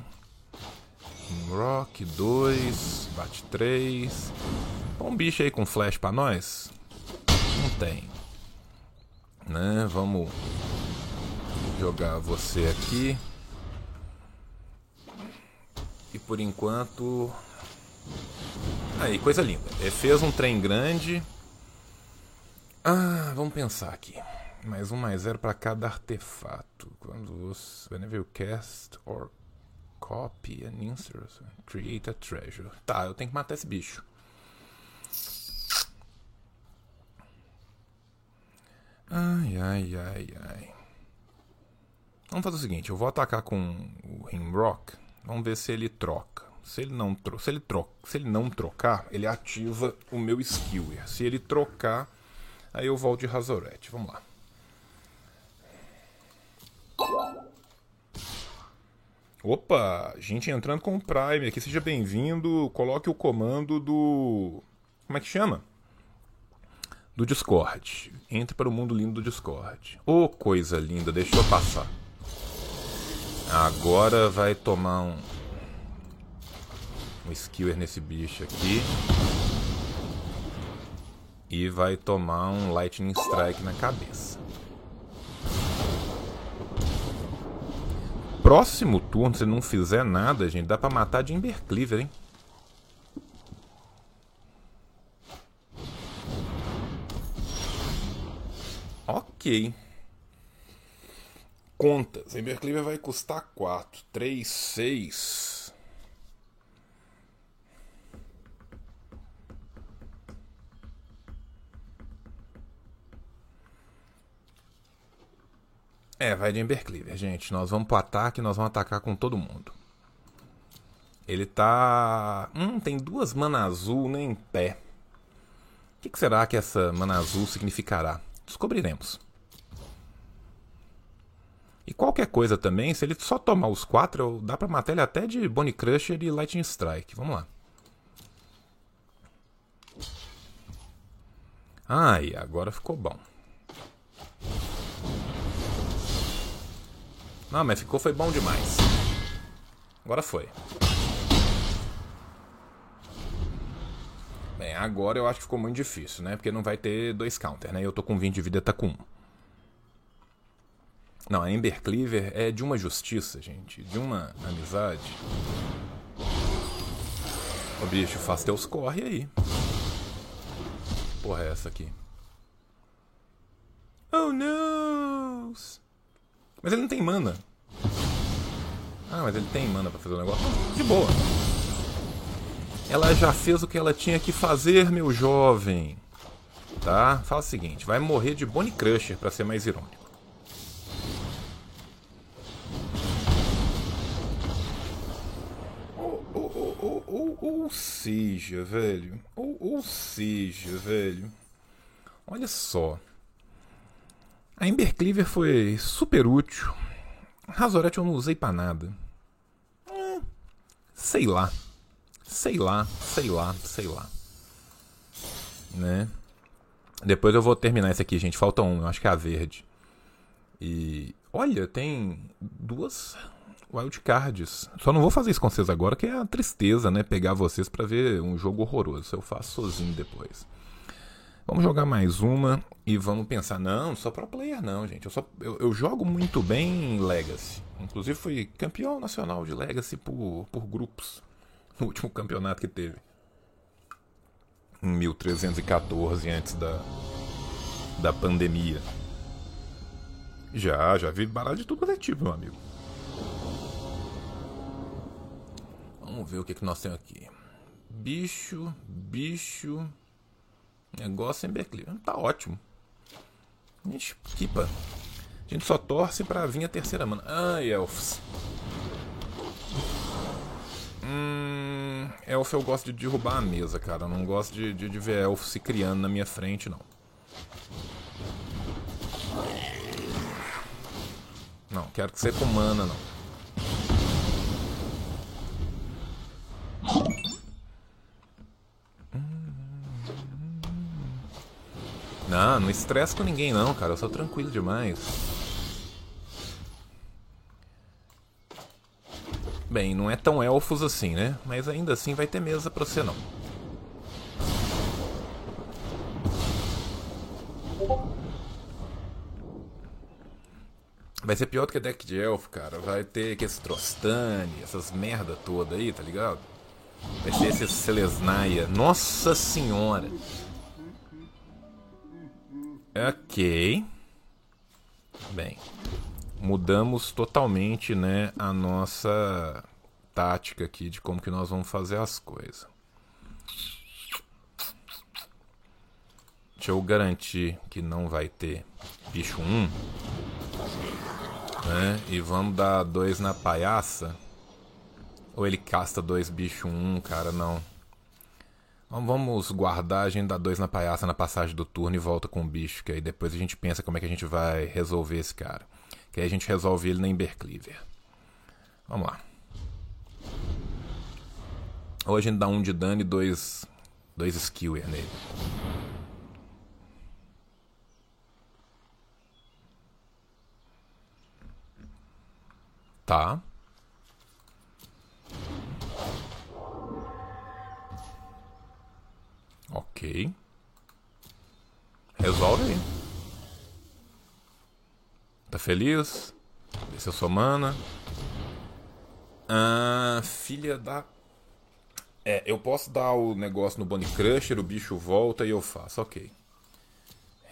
Rock 2. Bate 3. Um bicho aí com flash pra nós? Não tem. Né? Vamos jogar você aqui. E por enquanto. Aí, coisa linda. Fez um trem grande. Ah, vamos pensar aqui mais um mais zero para cada artefato. Quando você. Whenever you cast or copy an insert, create a treasure. Tá, eu tenho que matar esse bicho. Ai, ai, ai, ai. Vamos fazer o seguinte, eu vou atacar com o Rimrock. Vamos ver se ele troca. Se ele não tro se ele troca, se ele não trocar, ele ativa o meu Skiller. Se ele trocar, aí eu volto de Razorette. Vamos lá. Opa, gente entrando com o Prime aqui, seja bem-vindo. Coloque o comando do. Como é que chama? Do Discord. Entre para o mundo lindo do Discord. Ô, oh, coisa linda, deixa eu passar. Agora vai tomar um. Um skiller nesse bicho aqui. E vai tomar um Lightning Strike na cabeça. próximo turno, se não fizer nada, gente, dá pra matar de Embercleaver, hein? Ok. Contas. Embercleaver vai custar 4. 3, 6. É, vai de Embercleaver, gente. Nós vamos pro ataque, nós vamos atacar com todo mundo. Ele tá. Hum, tem duas mana azul nem em pé. O que, que será que essa mana azul significará? Descobriremos. E qualquer coisa também, se ele só tomar os quatro, dá pra matar ele até de Bonnie Crusher e Lightning Strike. Vamos lá. Ai, agora ficou bom. Não, mas ficou foi bom demais. Agora foi. Bem, agora eu acho que ficou muito difícil, né? Porque não vai ter dois counter, né? Eu tô com 20 de vida, tá com 1. Não, a Ember Cleaver é de uma justiça, gente. De uma amizade. Ô bicho, faz teus corre aí. Porra é essa aqui? Oh não! Mas ele não tem mana. Ah, mas ele tem mana pra fazer o negócio. De boa. Ela já fez o que ela tinha que fazer, meu jovem. Tá? Fala o seguinte, vai morrer de Bonnie Crusher, pra ser mais irônico. Ou seja, velho. Ou, ou seja, velho. Olha só. A Ember Cleaver foi super útil. Razorette eu não usei pra nada. É, sei lá. Sei lá, sei lá, sei lá. Né? Depois eu vou terminar esse aqui, gente. Falta um, eu acho que é a verde. E olha, tem duas wildcards. Só não vou fazer isso com vocês agora, que é a tristeza, né? Pegar vocês para ver um jogo horroroso. Eu faço sozinho depois. Vamos jogar mais uma e vamos pensar. Não, só pro player não, gente. Eu, só, eu, eu, jogo muito bem em Legacy. Inclusive fui campeão nacional de Legacy por, por grupos. No último campeonato que teve. Em 1314, antes da, da pandemia. Já, já vi baralho de tudo é tipo, meu amigo. Vamos ver o que, que nós temos aqui. Bicho, bicho. Negócio em Berkeley. Tá ótimo. A gente equipa. A gente só torce pra vir a terceira mana. Ai, Elfos. Hum, elfo eu gosto de derrubar a mesa, cara. Eu não gosto de, de, de ver elfo se criando na minha frente, não. Não, quero que você com mana, não. Não, não estresse com ninguém não, cara. Eu sou tranquilo demais. Bem, não é tão elfos assim, né? Mas ainda assim vai ter mesa pra você não. Vai ser pior do que deck de elfo, cara. Vai ter que esse Trostane, essas merda toda aí, tá ligado? Vai ter esse Celesnaia. Nossa senhora! Ok. Bem, mudamos totalmente, né, a nossa tática aqui de como que nós vamos fazer as coisas. Deixa eu garantir que não vai ter bicho 1. Né? E vamos dar dois na palhaça. Ou ele casta dois bicho 1, cara, não. Vamos guardar, a gente dá dois na palhaça na passagem do turno e volta com o bicho, que aí depois a gente pensa como é que a gente vai resolver esse cara. Que aí a gente resolve ele na Embercleaver. Vamos lá. Ou a gente dá um de dano e dois, dois skewer nele. Tá. Ok. Resolve aí. Tá feliz? Desceu é sua mana. Ah, filha da. É, eu posso dar o negócio no Bonnie Crusher, o bicho volta e eu faço. Ok.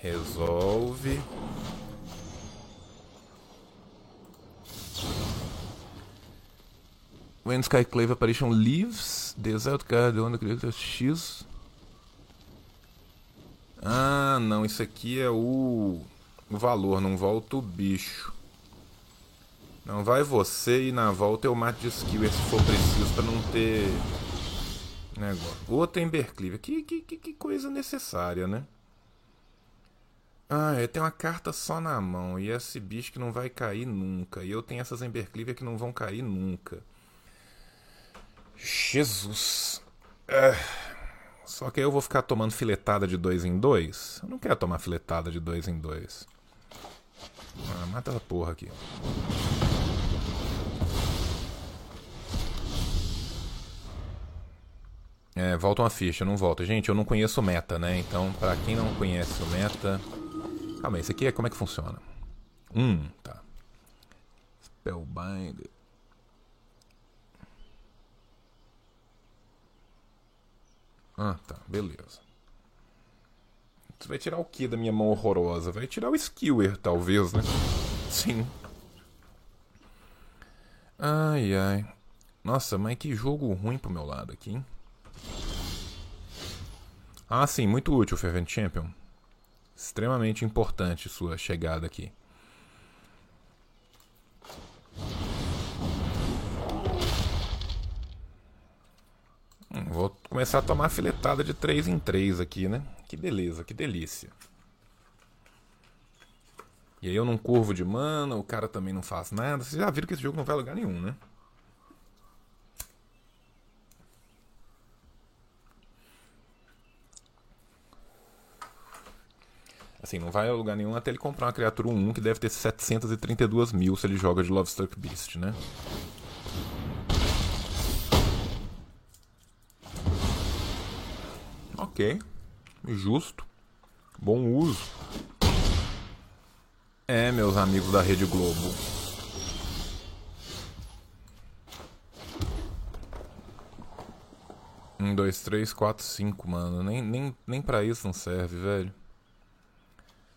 Resolve. When Skyclave Apparition leaves, Desert, exiled card on the creator X ah, não, isso aqui é o, o valor, não volta o bicho. Não vai você e na volta eu mato de skill se for preciso pra não ter negócio. Outro Embercleave. Que, que, que coisa necessária, né? Ah, eu tenho uma carta só na mão e esse bicho que não vai cair nunca. E eu tenho essas Embercleave que não vão cair nunca. Jesus. É. Só que aí eu vou ficar tomando filetada de dois em dois. Eu não quero tomar filetada de dois em dois. Ah, mata essa porra aqui. É, volta uma ficha, não volta. Gente, eu não conheço o meta, né? Então, pra quem não conhece o meta. Calma aí, aqui é como é que funciona? Hum, tá. Spellbind. Ah, tá, beleza. Você vai tirar o que da minha mão horrorosa? Vai tirar o Skewer, talvez, né? Sim. Ai, ai. Nossa, mas que jogo ruim pro meu lado aqui, hein? Ah, sim, muito útil, Fervent Champion. Extremamente importante sua chegada aqui. Vou começar a tomar filetada de 3 em 3 aqui, né? Que beleza, que delícia. E aí eu não curvo de mana, o cara também não faz nada. Vocês já viram que esse jogo não vai a lugar nenhum, né? Assim, não vai a lugar nenhum até ele comprar uma criatura 1 que deve ter 732 mil se ele joga de Lovestruck Beast, né? Ok. Justo. Bom uso. É, meus amigos da Rede Globo. Um, dois, três, quatro, cinco, mano. Nem, nem, nem pra isso não serve, velho.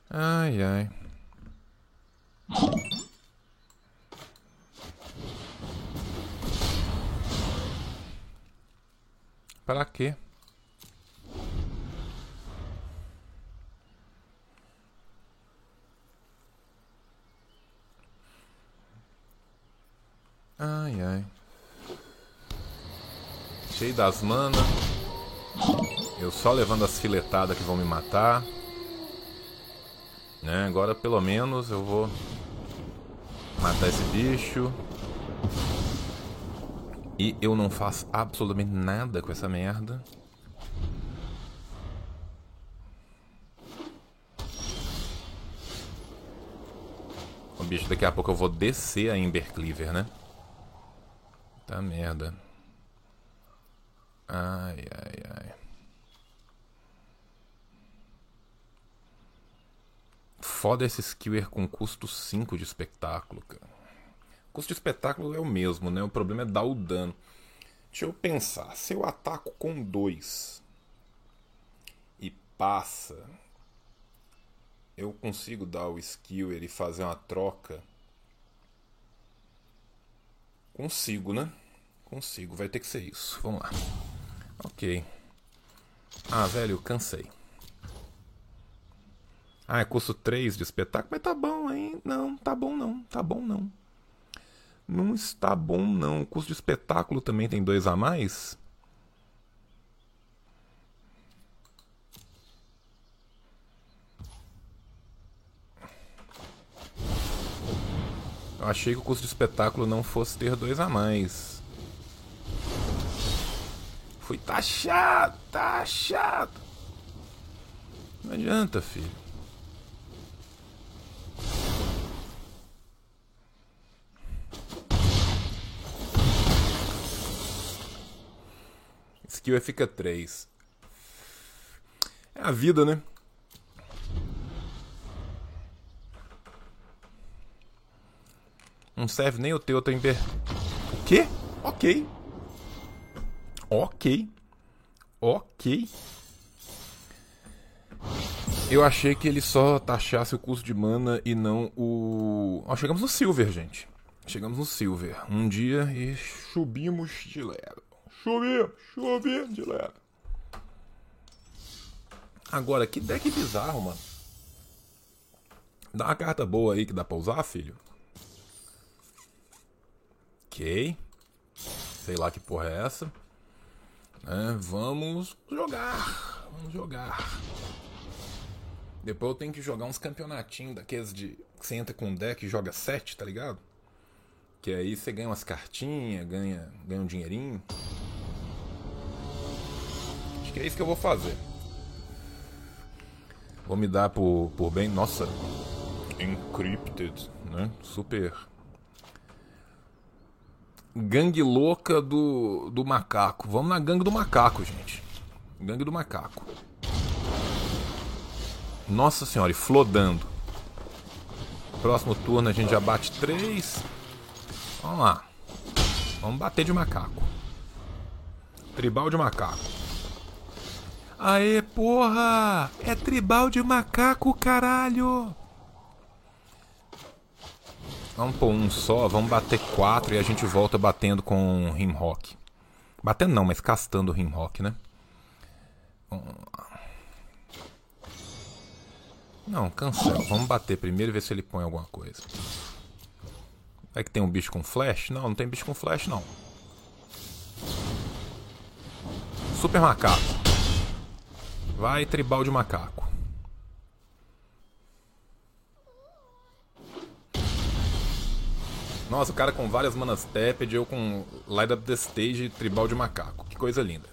Ai, ai. Para quê? Ai, ai. Cheio das manas. Eu só levando as filetadas que vão me matar. Né? Agora pelo menos eu vou matar esse bicho. E eu não faço absolutamente nada com essa merda. O bicho daqui a pouco eu vou descer a Ember Cleaver, né? Tá merda. Ai, ai, ai. Foda esse skewer com custo 5 de espetáculo, cara. O custo de espetáculo é o mesmo, né? O problema é dar o dano. Deixa eu pensar. Se eu ataco com 2 e passa, eu consigo dar o skewer e fazer uma troca? Consigo, né? Consigo, vai ter que ser isso. Vamos lá. Ok. Ah, velho, cansei. Ah, é custo 3 de espetáculo, mas tá bom, hein? Não, tá bom não, tá bom não. Não está bom não. O custo de espetáculo também tem dois a mais? Achei que o custo de espetáculo não fosse ter dois a mais. Fui taxado, taxado. Não adianta, filho. Skill fica 3. É a vida, né? Não serve nem o teu temper. O quê? Ok. Ok. Ok. Eu achei que ele só taxasse o custo de mana e não o. Ó, chegamos no Silver, gente. Chegamos no Silver. Um dia e subimos de leve. Subimos, subimos de leve. Agora, que deck bizarro, mano. Dá uma carta boa aí que dá pra usar, filho. Sei lá que porra é essa. É, vamos jogar. Vamos jogar. Depois eu tenho que jogar uns campeonatinhos daqueles de. Que você entra com um deck e joga 7, tá ligado? Que aí você ganha umas cartinhas, ganha, ganha um dinheirinho. Acho que é isso que eu vou fazer. Vou me dar por, por bem. Nossa, Encrypted, né? Super. Gangue louca do, do macaco. Vamos na gangue do macaco, gente. Gangue do macaco. Nossa senhora, e flodando. Próximo turno a gente já bate três. Vamos lá. Vamos bater de macaco. Tribal de macaco. Aê, porra! É tribal de macaco, caralho! Vamos pôr um só, vamos bater quatro e a gente volta batendo com Rimrock. Batendo não, mas castando o Rimrock, né? Não, cancela. Vamos bater primeiro e ver se ele põe alguma coisa. É que tem um bicho com flash? Não, não tem bicho com flash não. Super macaco. Vai, tribal de macaco. Nossa, o cara com várias manas tapped, eu com Light Up the Stage tribal de macaco. Que coisa linda.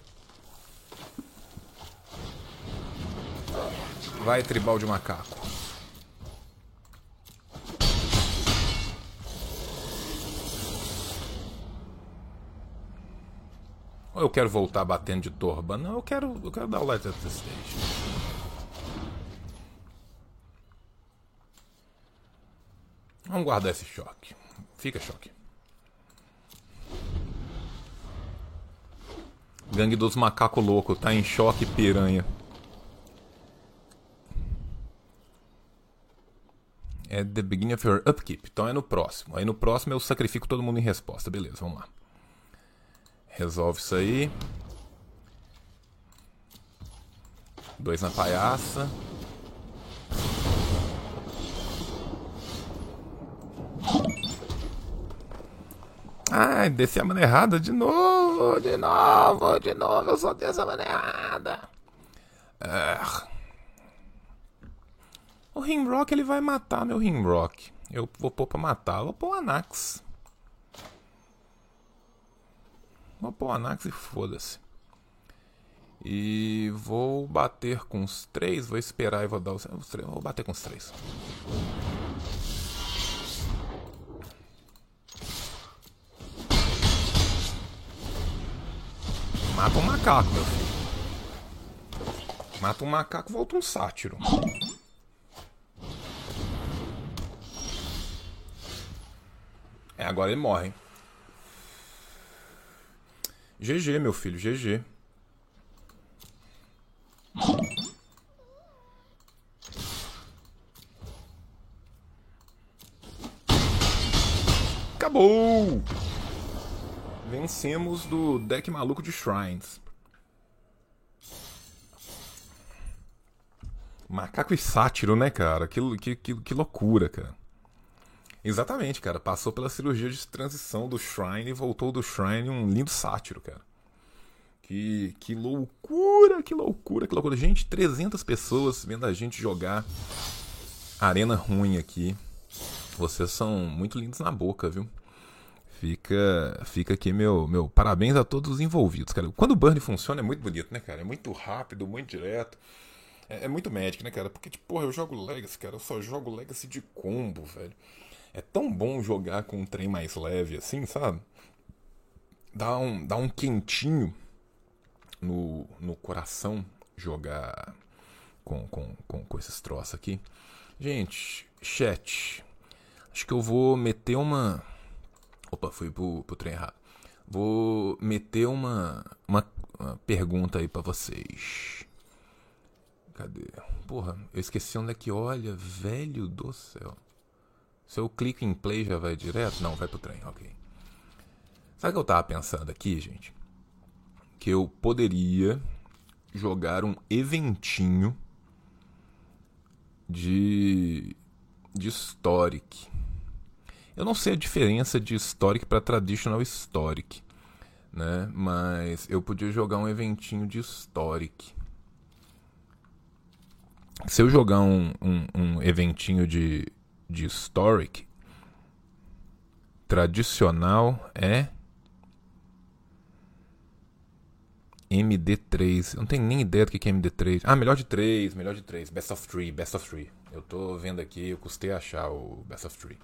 Vai, tribal de macaco. Ou eu quero voltar batendo de torba? Não, eu quero, eu quero dar o Light Up the Stage. Vamos guardar esse choque. Fica choque. Gangue dos macacos loucos, tá em choque piranha. É the beginning of your upkeep. Então é no próximo. Aí no próximo eu sacrifico todo mundo em resposta. Beleza, vamos lá. Resolve isso aí. Dois na palhaça. Ai, desci a mana errada de novo, de novo, de novo. Eu só desci a mana errada. É. O Rimrock ele vai matar meu Rimrock. Eu vou pôr pra matar. Vou pôr o Anax. Vou pôr o Anax e foda-se. E vou bater com os três. Vou esperar e vou dar os, os três. Vou bater com os três. Mata um macaco, meu filho. Mata um macaco, volta um sátiro. É, agora ele morre. GG, meu filho, GG. Acabou! Vencemos do deck maluco de Shrines. Macaco e sátiro, né, cara? Que, que, que, que loucura, cara. Exatamente, cara. Passou pela cirurgia de transição do Shrine e voltou do Shrine um lindo sátiro, cara. Que, que loucura, que loucura, que loucura. Gente, 300 pessoas vendo a gente jogar arena ruim aqui. Vocês são muito lindos na boca, viu? Fica, fica aqui meu, meu parabéns a todos os envolvidos, cara. Quando o burn funciona é muito bonito, né, cara? É muito rápido, muito direto. É, é muito médico, né, cara? Porque, tipo, porra, eu jogo Legacy, cara. Eu só jogo Legacy de combo, velho. É tão bom jogar com um trem mais leve assim, sabe? Dá um, dá um quentinho no, no coração jogar com, com, com, com esses troços aqui. Gente, chat. Acho que eu vou meter uma Opa, fui pro, pro trem errado. Vou meter uma, uma, uma pergunta aí para vocês. Cadê? Porra, eu esqueci onde é que olha, velho do céu. Se eu clico em play já vai direto? Não, vai pro trem, ok. Sabe o que eu tava pensando aqui, gente? Que eu poderia jogar um eventinho de, de Historic. Eu não sei a diferença de Historic para Traditional Historic, né? Mas eu podia jogar um eventinho de Historic. Se eu jogar um, um, um eventinho de, de Historic, tradicional é MD3. Eu não tenho nem ideia do que é MD3. Ah, melhor de 3, melhor de 3. Best of 3, best of 3. Eu tô vendo aqui, eu custei achar o Best of 3.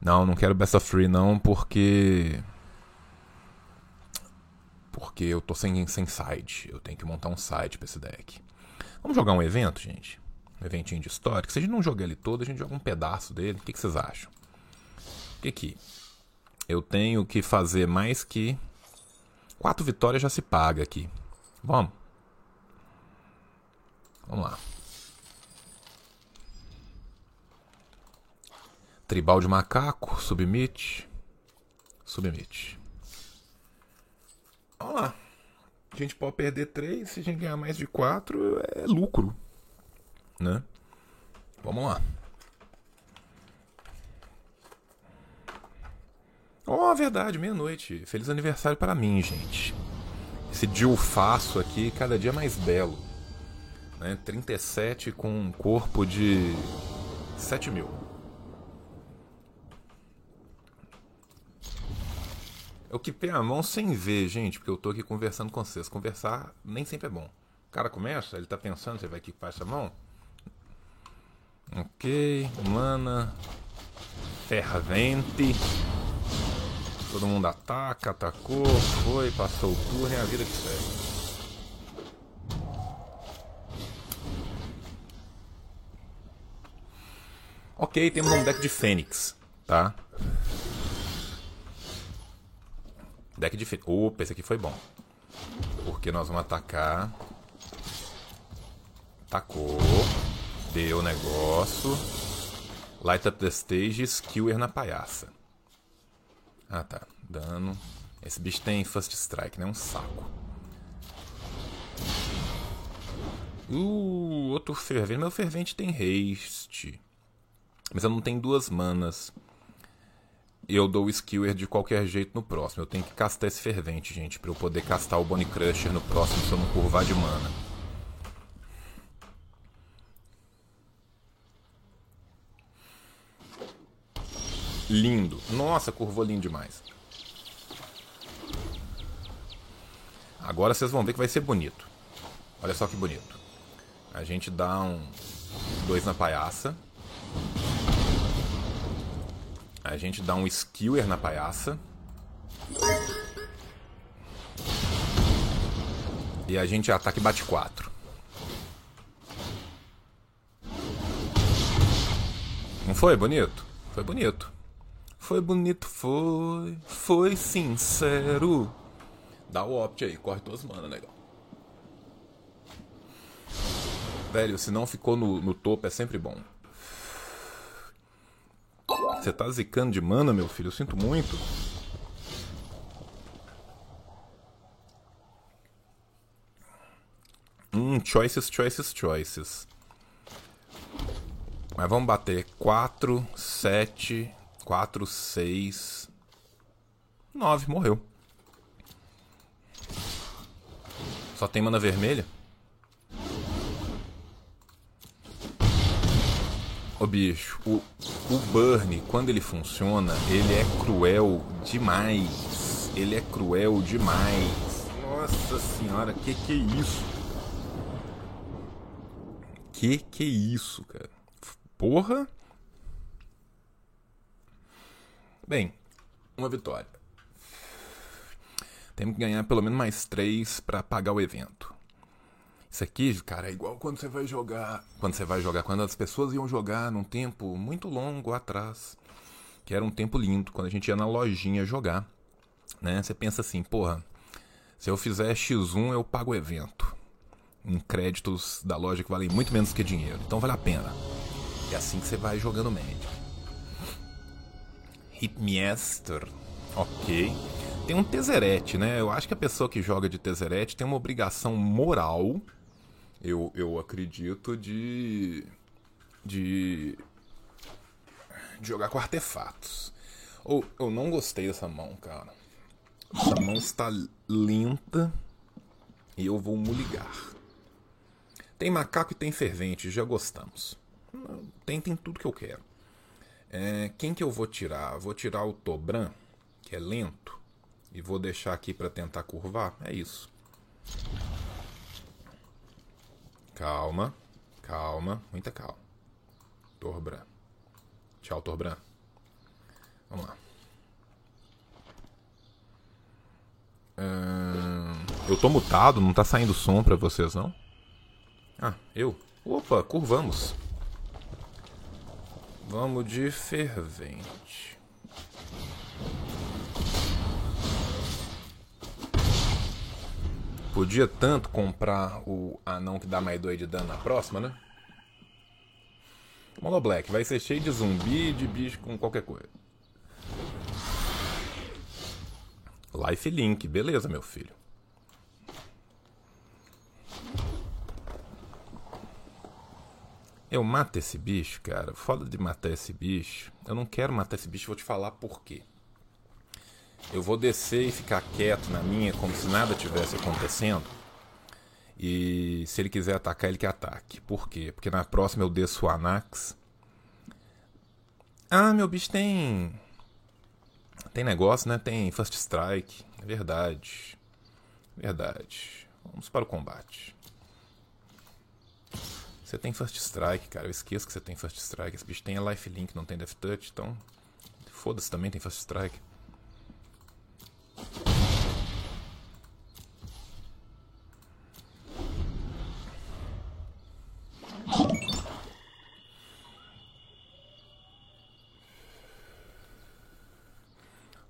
Não, não quero Best of 3 não, porque... Porque eu tô sem, sem site. Eu tenho que montar um site pra esse deck. Vamos jogar um evento, gente? Um eventinho de história. Se a gente não jogar ele todo, a gente joga um pedaço dele. O que, que vocês acham? O que que... Eu tenho que fazer mais que Quatro vitórias já se paga aqui. Vamos. Vamos lá. Tribal de macaco, submit. Submit. Vamos lá. A gente pode perder três, se a gente ganhar mais de quatro, é lucro. Né? Vamos lá. Oh, verdade, meia-noite. Feliz aniversário para mim, gente. Esse dilfaço aqui, cada dia mais belo. Né? 37 com um corpo de 7 mil. Eu quipei a mão sem ver, gente, porque eu tô aqui conversando com vocês. Conversar nem sempre é bom. O cara começa, ele tá pensando, você vai equipar essa mão? Ok, mana, fervente. Todo mundo ataca, atacou, foi, passou o turno e a vida que segue. Ok, temos um deck de Fênix, tá? Deck de Fênix. Opa, esse aqui foi bom. Porque nós vamos atacar. Tacou. Deu negócio. Light up the stage, Skewer na palhaça. Ah tá, dano. Esse bicho tem First Strike, né? Um saco. Uh, outro fervente. Meu fervente tem haste. Mas eu não tenho duas manas. Eu dou o Skewer de qualquer jeito no próximo. Eu tenho que castar esse fervente, gente, para eu poder castar o Bone Crusher no próximo se eu não curvar de mana. Lindo. Nossa, curvou lindo demais. Agora vocês vão ver que vai ser bonito. Olha só que bonito. A gente dá um dois na palhaça. A gente dá um skewer na palhaça. E a gente ataca e bate 4. Não foi bonito? Foi bonito. Foi bonito, foi. Foi sincero. Dá o opt aí, corre tuas manas, legal. Velho, se não ficou no, no topo é sempre bom. Você tá zicando de mana, meu filho? Eu sinto muito. Hum, choices, choices, choices. Mas vamos bater 4, 7, 4, 6, 9. Morreu. Só tem mana vermelha? Ô bicho, o, o Burn, quando ele funciona, ele é cruel demais. Ele é cruel demais. Nossa senhora, que que é isso? Que que é isso, cara? Porra! Bem, uma vitória. Temos que ganhar pelo menos mais três para pagar o evento. Isso aqui, cara, é igual quando você vai jogar. Quando você vai jogar, quando as pessoas iam jogar num tempo muito longo atrás. Que era um tempo lindo, quando a gente ia na lojinha jogar. Né? Você pensa assim, porra, se eu fizer X1 eu pago o evento. Em créditos da loja que valem muito menos que dinheiro. Então vale a pena. É assim que você vai jogando médio. Hitmeister. Ok. Tem um Tezzeret, né? Eu acho que a pessoa que joga de Tezzeret tem uma obrigação moral, eu, eu acredito, de. de. de jogar com artefatos. Ou eu não gostei dessa mão, cara. Essa mão está lenta e eu vou muligar. Tem macaco e tem fervente, já gostamos. Tem, tem tudo que eu quero. É, quem que eu vou tirar? Vou tirar o Tobran, que é lento, e vou deixar aqui para tentar curvar. É isso. Calma, calma, muita calma. Torbran. Tchau, Torbran. Vamos lá. Hum, eu tô mutado, não tá saindo som pra vocês não? Ah, eu? Opa, curvamos. Vamos de fervente. Podia tanto comprar o anão que dá mais 2 de dano na próxima, né? Mono Black vai ser cheio de zumbi de bicho com qualquer coisa. Life Link, beleza, meu filho. Eu mato esse bicho, cara. Foda de matar esse bicho. Eu não quero matar esse bicho, vou te falar por quê. Eu vou descer e ficar quieto na minha, como se nada tivesse acontecendo. E se ele quiser atacar, ele que ataque. Por quê? Porque na próxima eu desço o Anax. Ah, meu bicho tem. Tem negócio, né? Tem First Strike. É verdade. Verdade. Vamos para o combate. Você tem First Strike, cara. Eu esqueço que você tem First Strike. Esse bicho tem a Life Link, não tem Death Touch, então. Foda-se, também tem First Strike.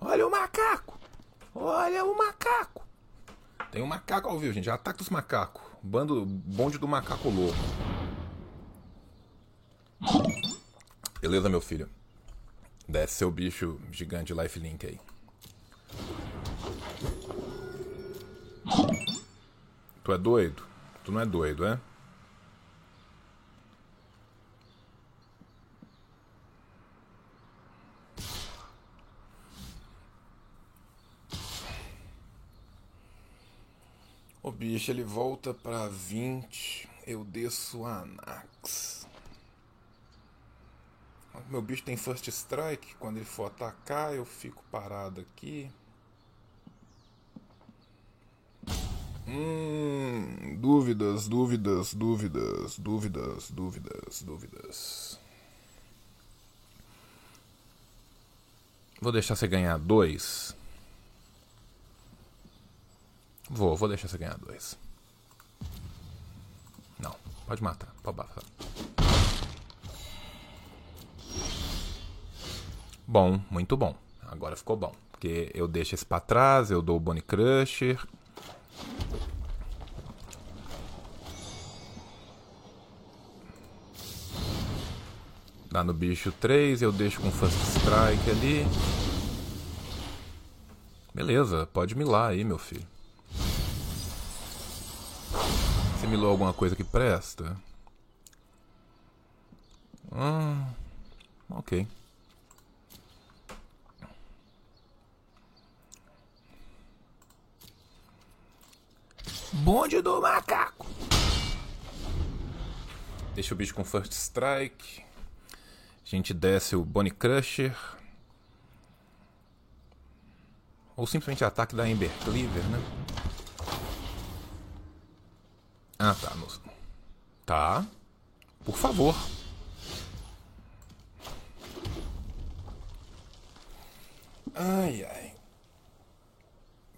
Olha o macaco! Olha o macaco! Tem um macaco ao vivo, gente. Ataque dos macacos. Bando, bonde do macaco louco. Beleza, meu filho. Desce seu bicho gigante lifelink aí. Tu é doido? Tu não é doido, é? O bicho ele volta pra 20. Eu desço a Anax. Meu bicho tem first strike. Quando ele for atacar, eu fico parado aqui. Hum, dúvidas, dúvidas, dúvidas, dúvidas, dúvidas, dúvidas. Vou deixar você ganhar dois. Vou, vou deixar você ganhar dois. Não, pode matar, pode matar. Bom, muito bom. Agora ficou bom. Porque eu deixo esse pra trás, eu dou o Bonnie Crusher. Dá no bicho 3, eu deixo com First Strike ali. Beleza, pode milar aí, meu filho. Você milou alguma coisa que presta? Hum, ok. Bonde do macaco. Deixa o bicho com First Strike. A gente desce o Bonnie Crusher. Ou simplesmente ataque da Ember Cleaver, né? Ah, tá. moço. Tá. Por favor. Ai, ai.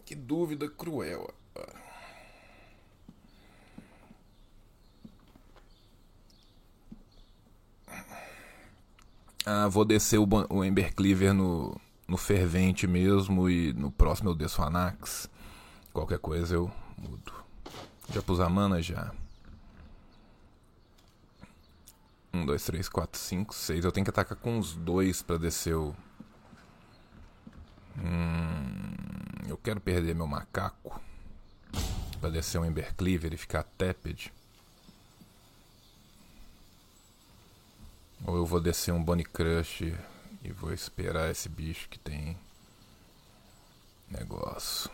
Que dúvida cruel. Ah, vou descer o, o Ember Cleaver no, no fervente mesmo e no próximo eu desço o Anax. Qualquer coisa eu mudo. Já pus a mana já. 1, 2, 3, 4, 5, 6. Eu tenho que atacar com os dois pra descer o. Hum, eu quero perder meu macaco para descer um Embercleaver e ficar tepid. Ou eu vou descer um Bonnie Crush e vou esperar esse bicho que tem negócio.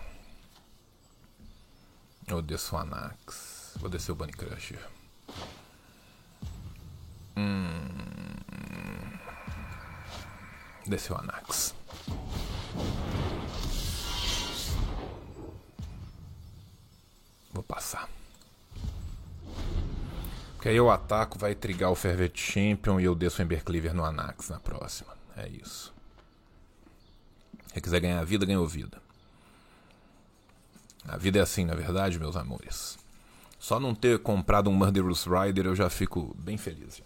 Ou desço o Anax. Vou descer o Bunny Crusher. Hum. Desceu o Anax. Vou passar. Porque aí eu ataco, vai trigar o Fervet Champion e eu desço o Embercleaver no Anax na próxima. É isso. Quem quiser ganhar vida, ganhou vida. A vida é assim, na verdade, meus amores. Só não ter comprado um Murderous Rider eu já fico bem feliz. Já.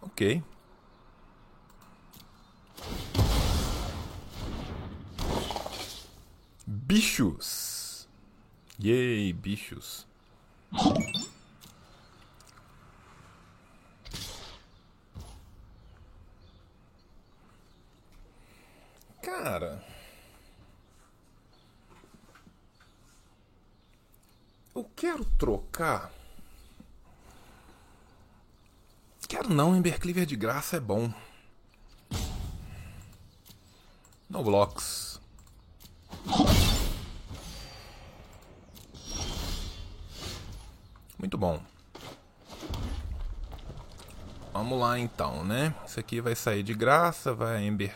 Ok. Bichos. Yay, bichos. Cara. Eu quero trocar. Quero não, Embercleaver de graça é bom. No blocks. Muito bom. Vamos lá então, né? Isso aqui vai sair de graça, vai Ember